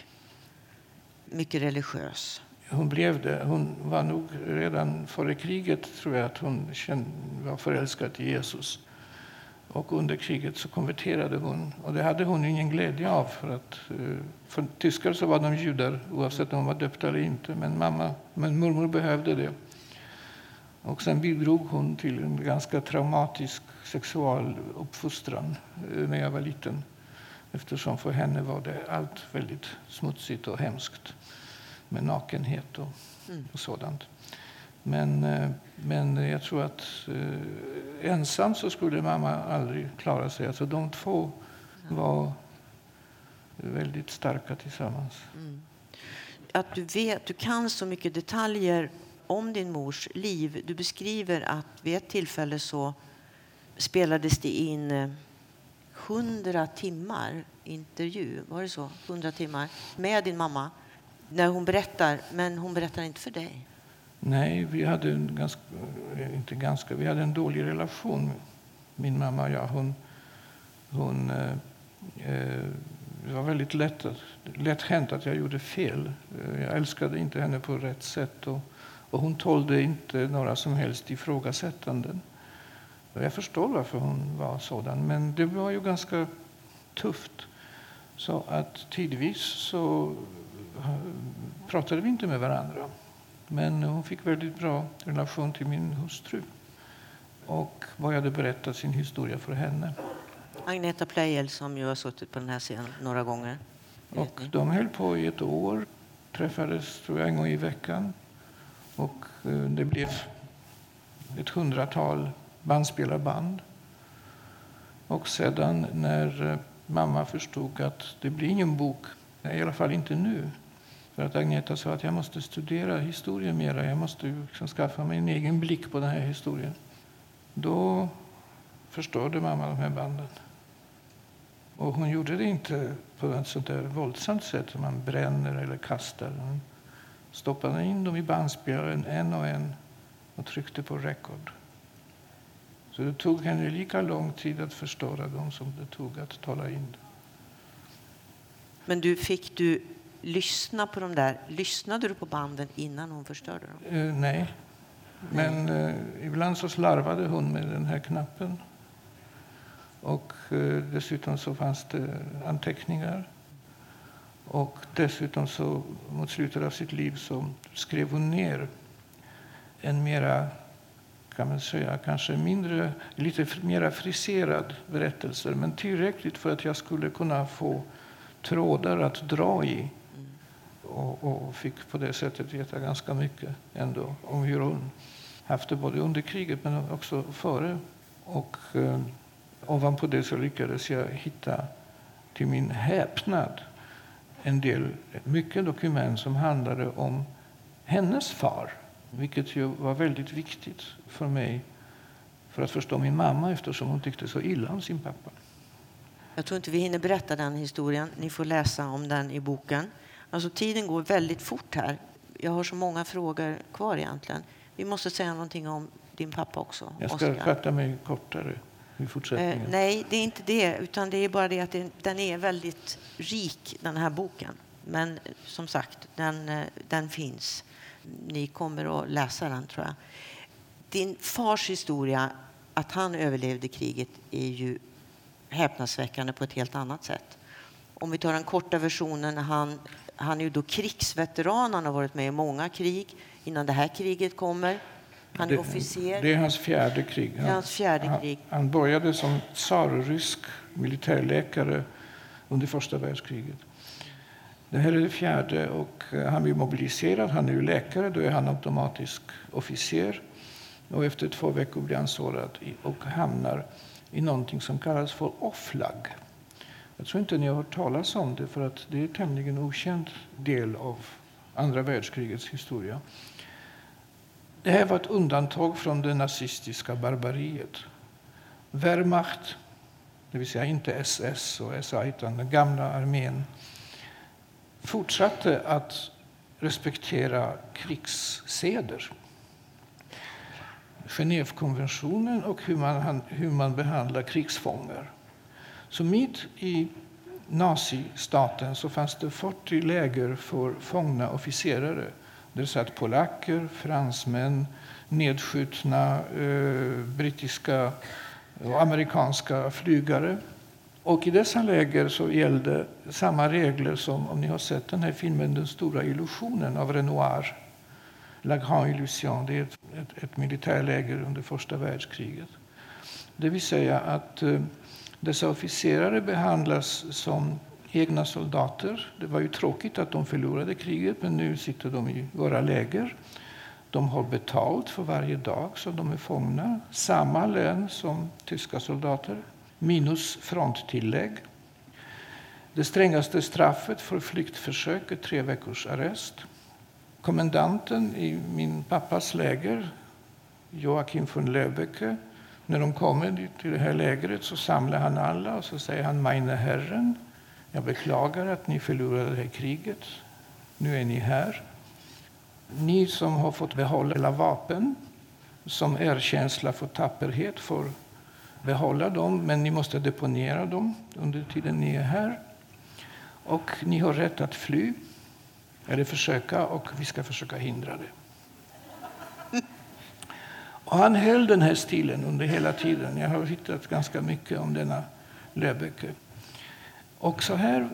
mycket religiös. Hon blev det. Hon var nog redan före kriget tror jag att hon kände, var förälskad i Jesus. Och under kriget så konverterade hon. Och det hade hon ingen glädje av. För att eh, för tyskar så var de judar oavsett om de var döpta eller inte. Men, mamma, men mormor behövde det. Och sen bidrog hon till en ganska traumatisk sexualuppfostran eh, när jag var liten. Eftersom för henne var det allt väldigt smutsigt och hemskt med nakenhet och, Mm. och sådant. Men, eh, men jag tror att eh, ensam så skulle mamma aldrig klara sig. Alltså de två var väldigt starka tillsammans. Mm. Att du, vet, du kan så mycket detaljer om din mors liv. Du beskriver att vid ett tillfälle så spelades det in eh, 100 timmar intervju. Var det så? 100 timmar med din mamma. När hon berättar, men hon berättar inte för dig. Nej, vi hade en ganska, eh, inte ganska, vi hade en dålig relation, min mamma och jag. Hon, hon, eh, eh det var väldigt lätt, lätt hänt att jag gjorde fel. Jag älskade inte henne på rätt sätt och, och hon tålde inte några som helst ifrågasättanden. Och Jag förstår varför hon var sådan, men det var ju ganska tufft. Så att tidvis så eh, pratade vi inte med varandra. Men hon fick väldigt bra relation till min hustru och började berätta sin historia för henne. Agneta Pleijel som ju har suttit på den här scenen några gånger. Och de höll på i ett år, träffades tror jag, en gång i veckan. Och eh, det blev ett hundratal bandspelarband. Och sedan när eh, mamma förstod att det blir ingen bok, i alla fall inte nu, för att Agneta sa att jag måste studera historien mera, jag måste liksom skaffa mig en egen blick på den här historien. Då förstörde mamma de här banden. Och hon gjorde det inte på ett sånt där våldsamt sätt som man bränner eller kastar. Hon stoppade in dem i bandspelaren en och en och tryckte på record. Så det tog henne lika lång tid att förstöra dem som det tog att tala in. Men du, fick du lyssna på de där? Lyssnade du på banden innan hon förstörde dem? Eh, nej, men eh, ibland så slarvade hon med den här knappen. Och eh, dessutom så fanns det anteckningar. Och dessutom så mot slutet av sitt liv så skrev hon ner en mera, kan man säga, kanske mindre, lite mera friserad berättelse. Men tillräckligt för att jag skulle kunna få trådar att dra i. Och, och fick på det sättet veta ganska mycket ändå om hur hon haft det både under kriget men också före. Och eh, ovanpå det så lyckades jag hitta till min häpnad en del, mycket dokument som handlade om hennes far. Vilket ju var väldigt viktigt för mig för att förstå min mamma eftersom hon tyckte så illa om sin pappa. Jag tror inte vi hinner berätta den historien. Ni får läsa om den i boken. Alltså, tiden går väldigt fort här. Jag har så många frågor kvar egentligen. Vi måste säga någonting om din pappa också. Jag ska Oscar. fatta mig kortare i Eh, fortsättningen. nej, det är inte det. Utan det är bara det att det, den är väldigt rik, den här boken. Men eh, som sagt, den, eh, den finns. Ni kommer att läsa den, tror jag. Din fars historia, att han överlevde kriget, är ju häpnadsväckande på ett helt annat sätt. Om vi tar den korta versionen, han, han är ju då krigsveteran, han har varit med i många krig innan det här kriget kommer. Han Det- officer. Det är hans fjärde krig. Är hans fjärde han, krig. Han började som tsarrysk militärläkare under första världskriget. Det här är det fjärde och eh, han blir mobiliserad. Han är ju läkare, då är han automatisk officer. Och efter två veckor blir han sårad och hamnar i någonting som kallas för offlag. Jag tror inte ni har hört talas om det, för att det är en tämligen okänd del av andra världskrigets historia. Det här var ett undantag från det nazistiska barbariet. Wehrmacht, det vill säga inte SS och SA, utan den gamla armén, fortsatte att respektera krigsseder. Genèvekonventionen och hur man, hur man behandlar krigsfångar. Så mitt i nazistaten så fanns det 40 läger för fångna officerare. Där satt polacker, fransmän, nedskjutna eh, brittiska och amerikanska flygare. Och I dessa läger så gällde samma regler som om ni har sett den här filmen Den stora illusionen av Renoir. La Grande Illusion. Det är ett, ett, ett militärläger under första världskriget. Det vill säga att eh, dessa officerare behandlas som egna soldater. Det var ju tråkigt att de förlorade kriget, men nu sitter de i våra läger. De har betalt för varje dag som de är fångna. Samma lön som tyska soldater, minus fronttillägg. Det strängaste straffet för flyktförsök är tre veckors arrest. Kommendanten i min pappas läger, Joakim von Löbecke, när de kommer till det här lägret så samlar han alla och så säger han Meine Herren, jag beklagar att ni förlorade det här kriget. Nu är ni här. Ni som har fått behålla alla vapen som erkänsla för tapperhet får behålla dem, men ni måste deponera dem under tiden ni är här. Och ni har rätt att fly, eller försöka, och vi ska försöka hindra det. Och han höll den här stilen under hela tiden. Jag har hittat ganska mycket om denna Löbecke. Och så här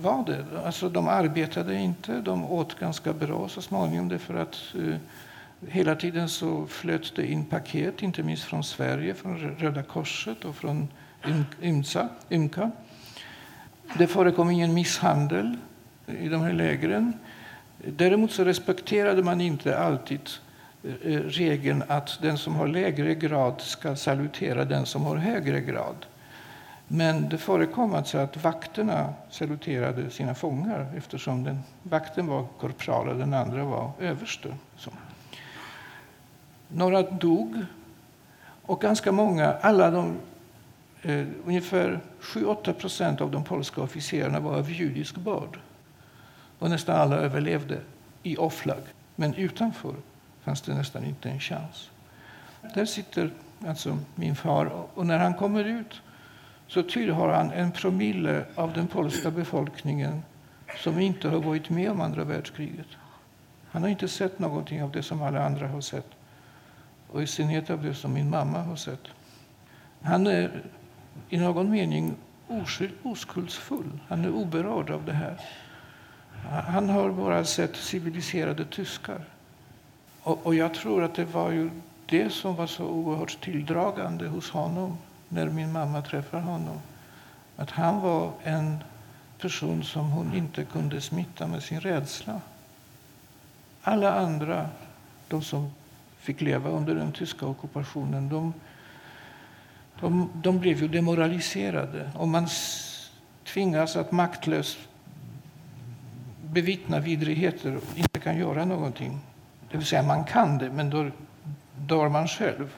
var det. Alltså, de arbetade inte, de åt ganska bra så småningom därför att eh, hela tiden så flöt det in paket, inte minst från Sverige, från Röda Korset och från IMSA, IMCA. Det förekom ingen misshandel i de här lägren. Däremot så respekterade man inte alltid eh, regeln att den som har lägre grad ska salutera den som har högre grad. Men det förekom alltså att vakterna saluterade sina fångar eftersom den, vakten var korpral och den andra var överste. Så. Några dog och ganska många, alla de, eh, ungefär 7-8 procent av de polska officerarna var av judisk börd. Och nästan alla överlevde i offlag, men utanför fanns det nästan inte en chans. Där sitter alltså min far och när han kommer ut så tillhör han en promille av den polska befolkningen som inte har varit med om andra världskriget. Han har inte sett någonting av det som alla andra har sett. Och i synnerhet av det som min mamma har sett. Han är i någon mening oskuldsfull. Han är oberörd av det här. Han har bara sett civiliserade tyskar. Och, och, jag tror att det var ju det som var så oerhört tilldragande hos honom när min mamma träffade honom. Att han var en person som hon inte kunde smitta med sin rädsla. Alla andra, de som fick leva under den tyska ockupationen, de, de, de blev ju demoraliserade. Om man tvingas att maktlöst bevittna vidrigheter och inte kan göra någonting det vill säga man kan det, men då dör man själv.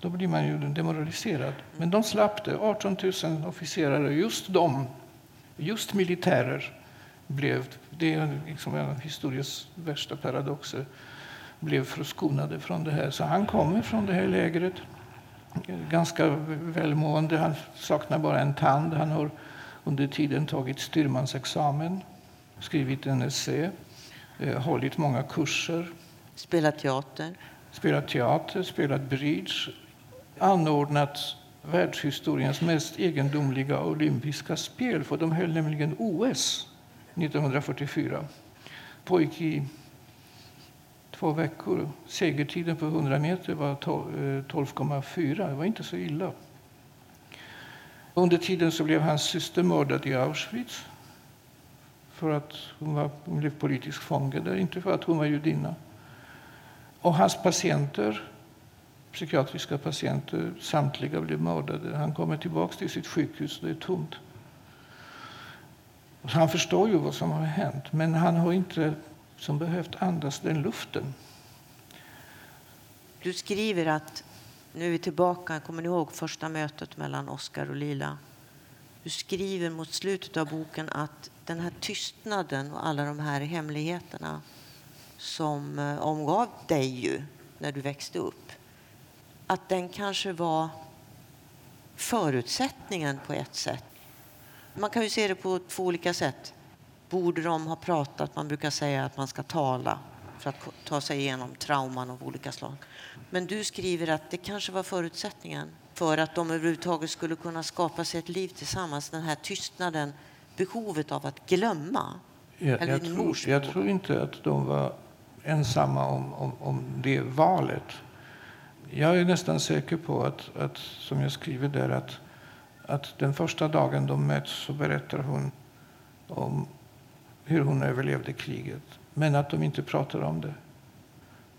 Då blir man ju demoraliserad. Men de slapp det. 18 000 officerare, just de, just militärer, blev, det är liksom en av historiens värsta paradoxer, blev förskonade från det här. Så han kommer från det här lägret, ganska välmående. Han saknar bara en tand. Han har under tiden tagit styrmansexamen, skrivit en essä, eh, hållit många kurser Spelat teater? Spelat teater, spelat bridge, anordnat världshistoriens mest egendomliga olympiska spel, för de höll nämligen OS 1944. Pågick i två veckor. Segertiden på 100 meter var 12,4. Eh, Det var inte så illa. Under tiden så blev hans syster mördad i Auschwitz för att hon, var, hon blev politisk fånge där, inte för att hon var judinna. Och hans patienter psykiatriska patienter. Samtliga blev mördade. Han kommer tillbaka till sitt sjukhus och det är tomt. Han förstår ju vad som har hänt, men han har inte som behövt andas den luften. Du skriver att, nu är vi tillbaka, kommer ni ihåg första mötet mellan Oskar och Lila? Du skriver mot slutet av boken att den här tystnaden och alla de här hemligheterna som eh, omgav dig ju när du växte upp, att den kanske var förutsättningen på ett sätt. Man kan ju se det på två olika sätt. Borde de ha pratat? Man brukar säga att man ska tala för att ta sig igenom trauman av olika slag. Men du skriver att det kanske var förutsättningen för att de överhuvudtaget skulle kunna skapa sig ett liv tillsammans. Den här tystnaden, behovet av att glömma. Jag, jag, tror, jag tror, inte att de var ensamma om, om, om, det valet. Jag är nästan säker på att, att som jag skriver där, att, att den första dagen de möts så berättar hon om hur hon överlevde kriget. Men att de inte pratar om det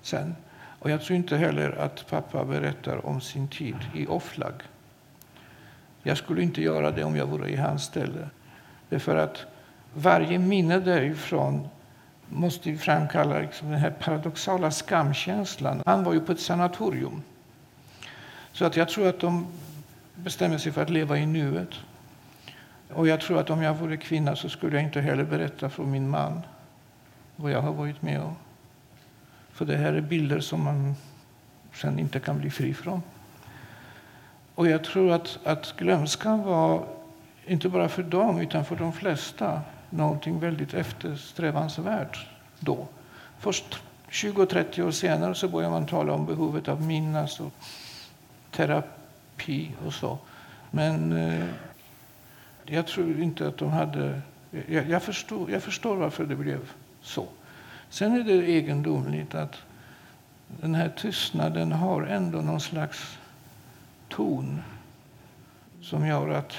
sen. Och jag tror inte heller att pappa berättar om sin tid i Offlag. Jag skulle inte göra det om jag vore i hans ställe. Därför att varje minne därifrån måste framkalla liksom den här paradoxala skamkänslan. Han var ju på ett sanatorium. Så att jag tror att de bestämmer sig för att leva i nuet. Och jag tror att om jag vore kvinna så skulle jag inte heller berätta för min man vad jag har varit med om. För det här är bilder som man sen inte kan bli fri från. Och jag tror att, att glömskan var, inte bara för dem, utan för de flesta, någonting väldigt eftersträvansvärt då. Först 20-30 år senare så börjar man tala om behovet av minnas och terapi och så. Men eh, jag tror inte att de hade... Jag, jag, förstår, jag förstår varför det blev så. Sen är det egendomligt att den här tystnaden har ändå någon slags ton som gör att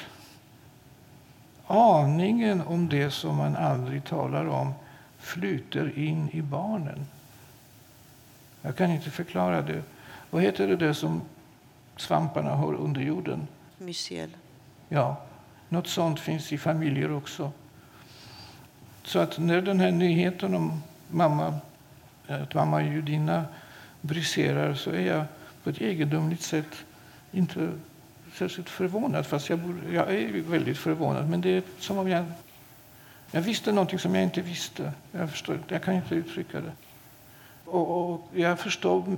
aningen om det som man aldrig talar om flyter in i barnen. Jag kan inte förklara det. Vad heter det där som svamparna har under jorden? Mycel. Ja, något sånt finns i familjer också. Så att när den här nyheten om mamma, att mamma är judinna briserar så är jag på ett egendomligt sätt inte särskilt förvånad. Fast jag, borde, jag är väldigt förvånad. Men det är som om jag, jag visste någonting som jag inte visste. Jag, förstår, jag kan inte uttrycka det. Och, och jag förstår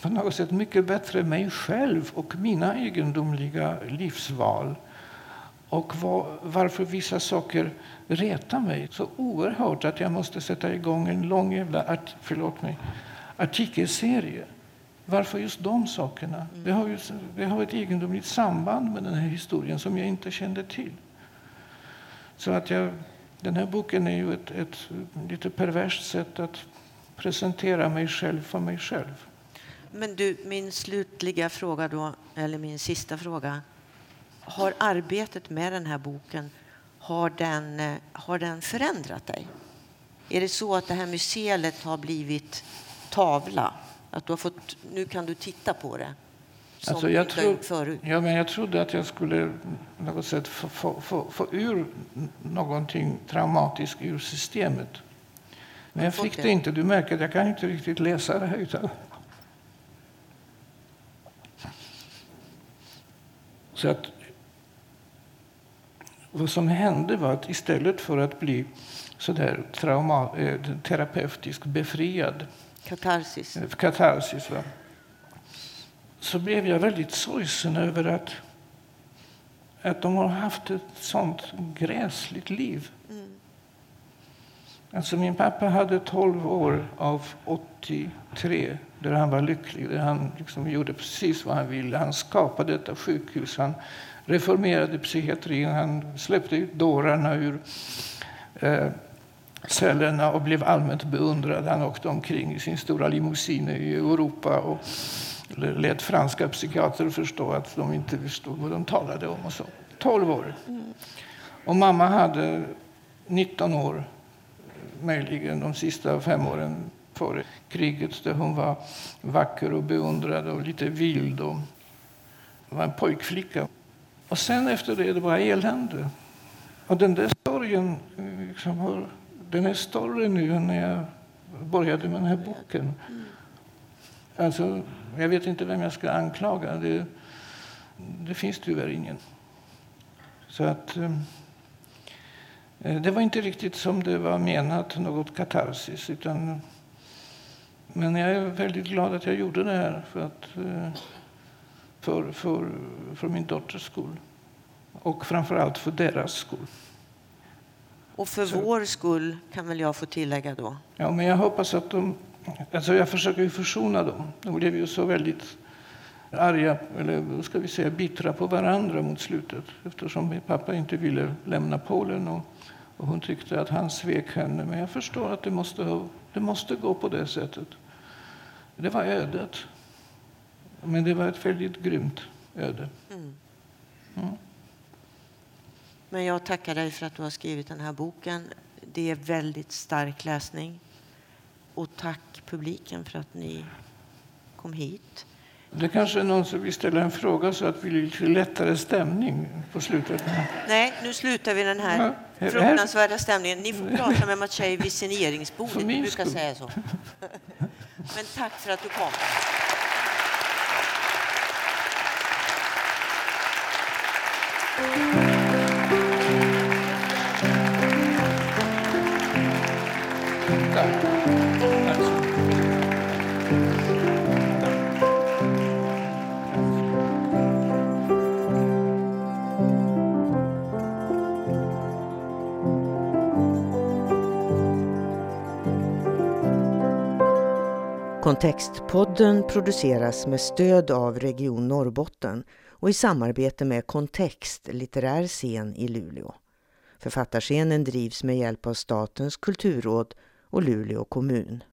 på något sätt mycket bättre mig själv och mina egendomliga livsval och var, varför vissa saker retar mig så oerhört att jag måste sätta igång en lång jävla art, förlåt mig, artikelserie. Varför just de sakerna? Mm. Det, har ju, det har ett egendomligt samband med den här historien som jag inte kände till. Så att jag, den här boken är ju ett, ett lite perverst sätt att presentera mig själv för mig själv. Men du, min slutliga fråga då, eller min sista fråga har arbetet med den här boken har den, eh, har den förändrat dig? Är det så att det här museet har blivit tavla? Att du har fått, nu kan du titta på det som alltså jag, tro, förut. Ja, men jag trodde att jag skulle något sätt få, få, få, få ur någonting traumatiskt ur systemet. Men jag fick det inte. Du märker att jag kan inte riktigt läsa det här. Utan... Så att vad som hände var att istället för att bli så där trauma, eh, terapeutiskt befriad Katarsis. Eh, katarsis va? så blev jag väldigt sorgsen över att, att de har haft ett sånt gräsligt liv. Mm. Alltså min pappa hade 12 år av 83 där han var lycklig. Där han liksom gjorde precis vad han ville. Han skapade detta sjukhus. Han reformerade psykiatrin. Han släppte ut dårarna ur eh, cellerna och blev allmänt beundrad. Han åkte omkring i sin stora limousin i Europa och lät franska psykiater förstå att de inte förstod vad de talade om. Och så. 12 år. Och mamma hade 19 år, möjligen de sista fem åren före kriget där hon var vacker och beundrad och lite vild. Och var en pojkflicka. Och sen efter det, det bara elände. Och den där sorgen liksom har, den är större nu än när jag började med den här boken. Alltså, jag vet inte vem jag ska anklaga. Det, det finns tyvärr ingen. Så att... Eh, det var inte riktigt som det var menat, något katarsis. Utan, men jag är väldigt glad att jag gjorde det här för, att, eh, för, för, för min dotters skull. Och framför allt för deras skull. Och för Så. vår skull kan väl jag få tillägga då? Ja, men jag hoppas att de... Alltså jag försöker ju försona dem. De blev ju så väldigt arga, eller ska vi säga bittra på varandra mot slutet eftersom min pappa inte ville lämna Polen och, och hon tyckte att han svek henne. Men jag förstår att det måste, det måste gå på det sättet. Det var ödet. Men det var ett väldigt grymt öde. Mm. Mm. Men jag tackar dig för att du har skrivit den här boken. Det är väldigt stark läsning. Och tack publiken för att ni kom hit. Det kanske är någon som vill ställa en fråga så att vi blir lite lättare stämning på slutet. Nej, nu slutar vi den här ja, fruktansvärda stämningen. Ni får prata med Maciej vid signeringsbordet. Vi brukar skull. säga så. Men tack för att du kom. Kontextpodden produceras med stöd av Region Norrbotten och i samarbete med Kontext litterär scen i Luleå. Författarscenen drivs med hjälp av Statens kulturråd och Luleå kommun.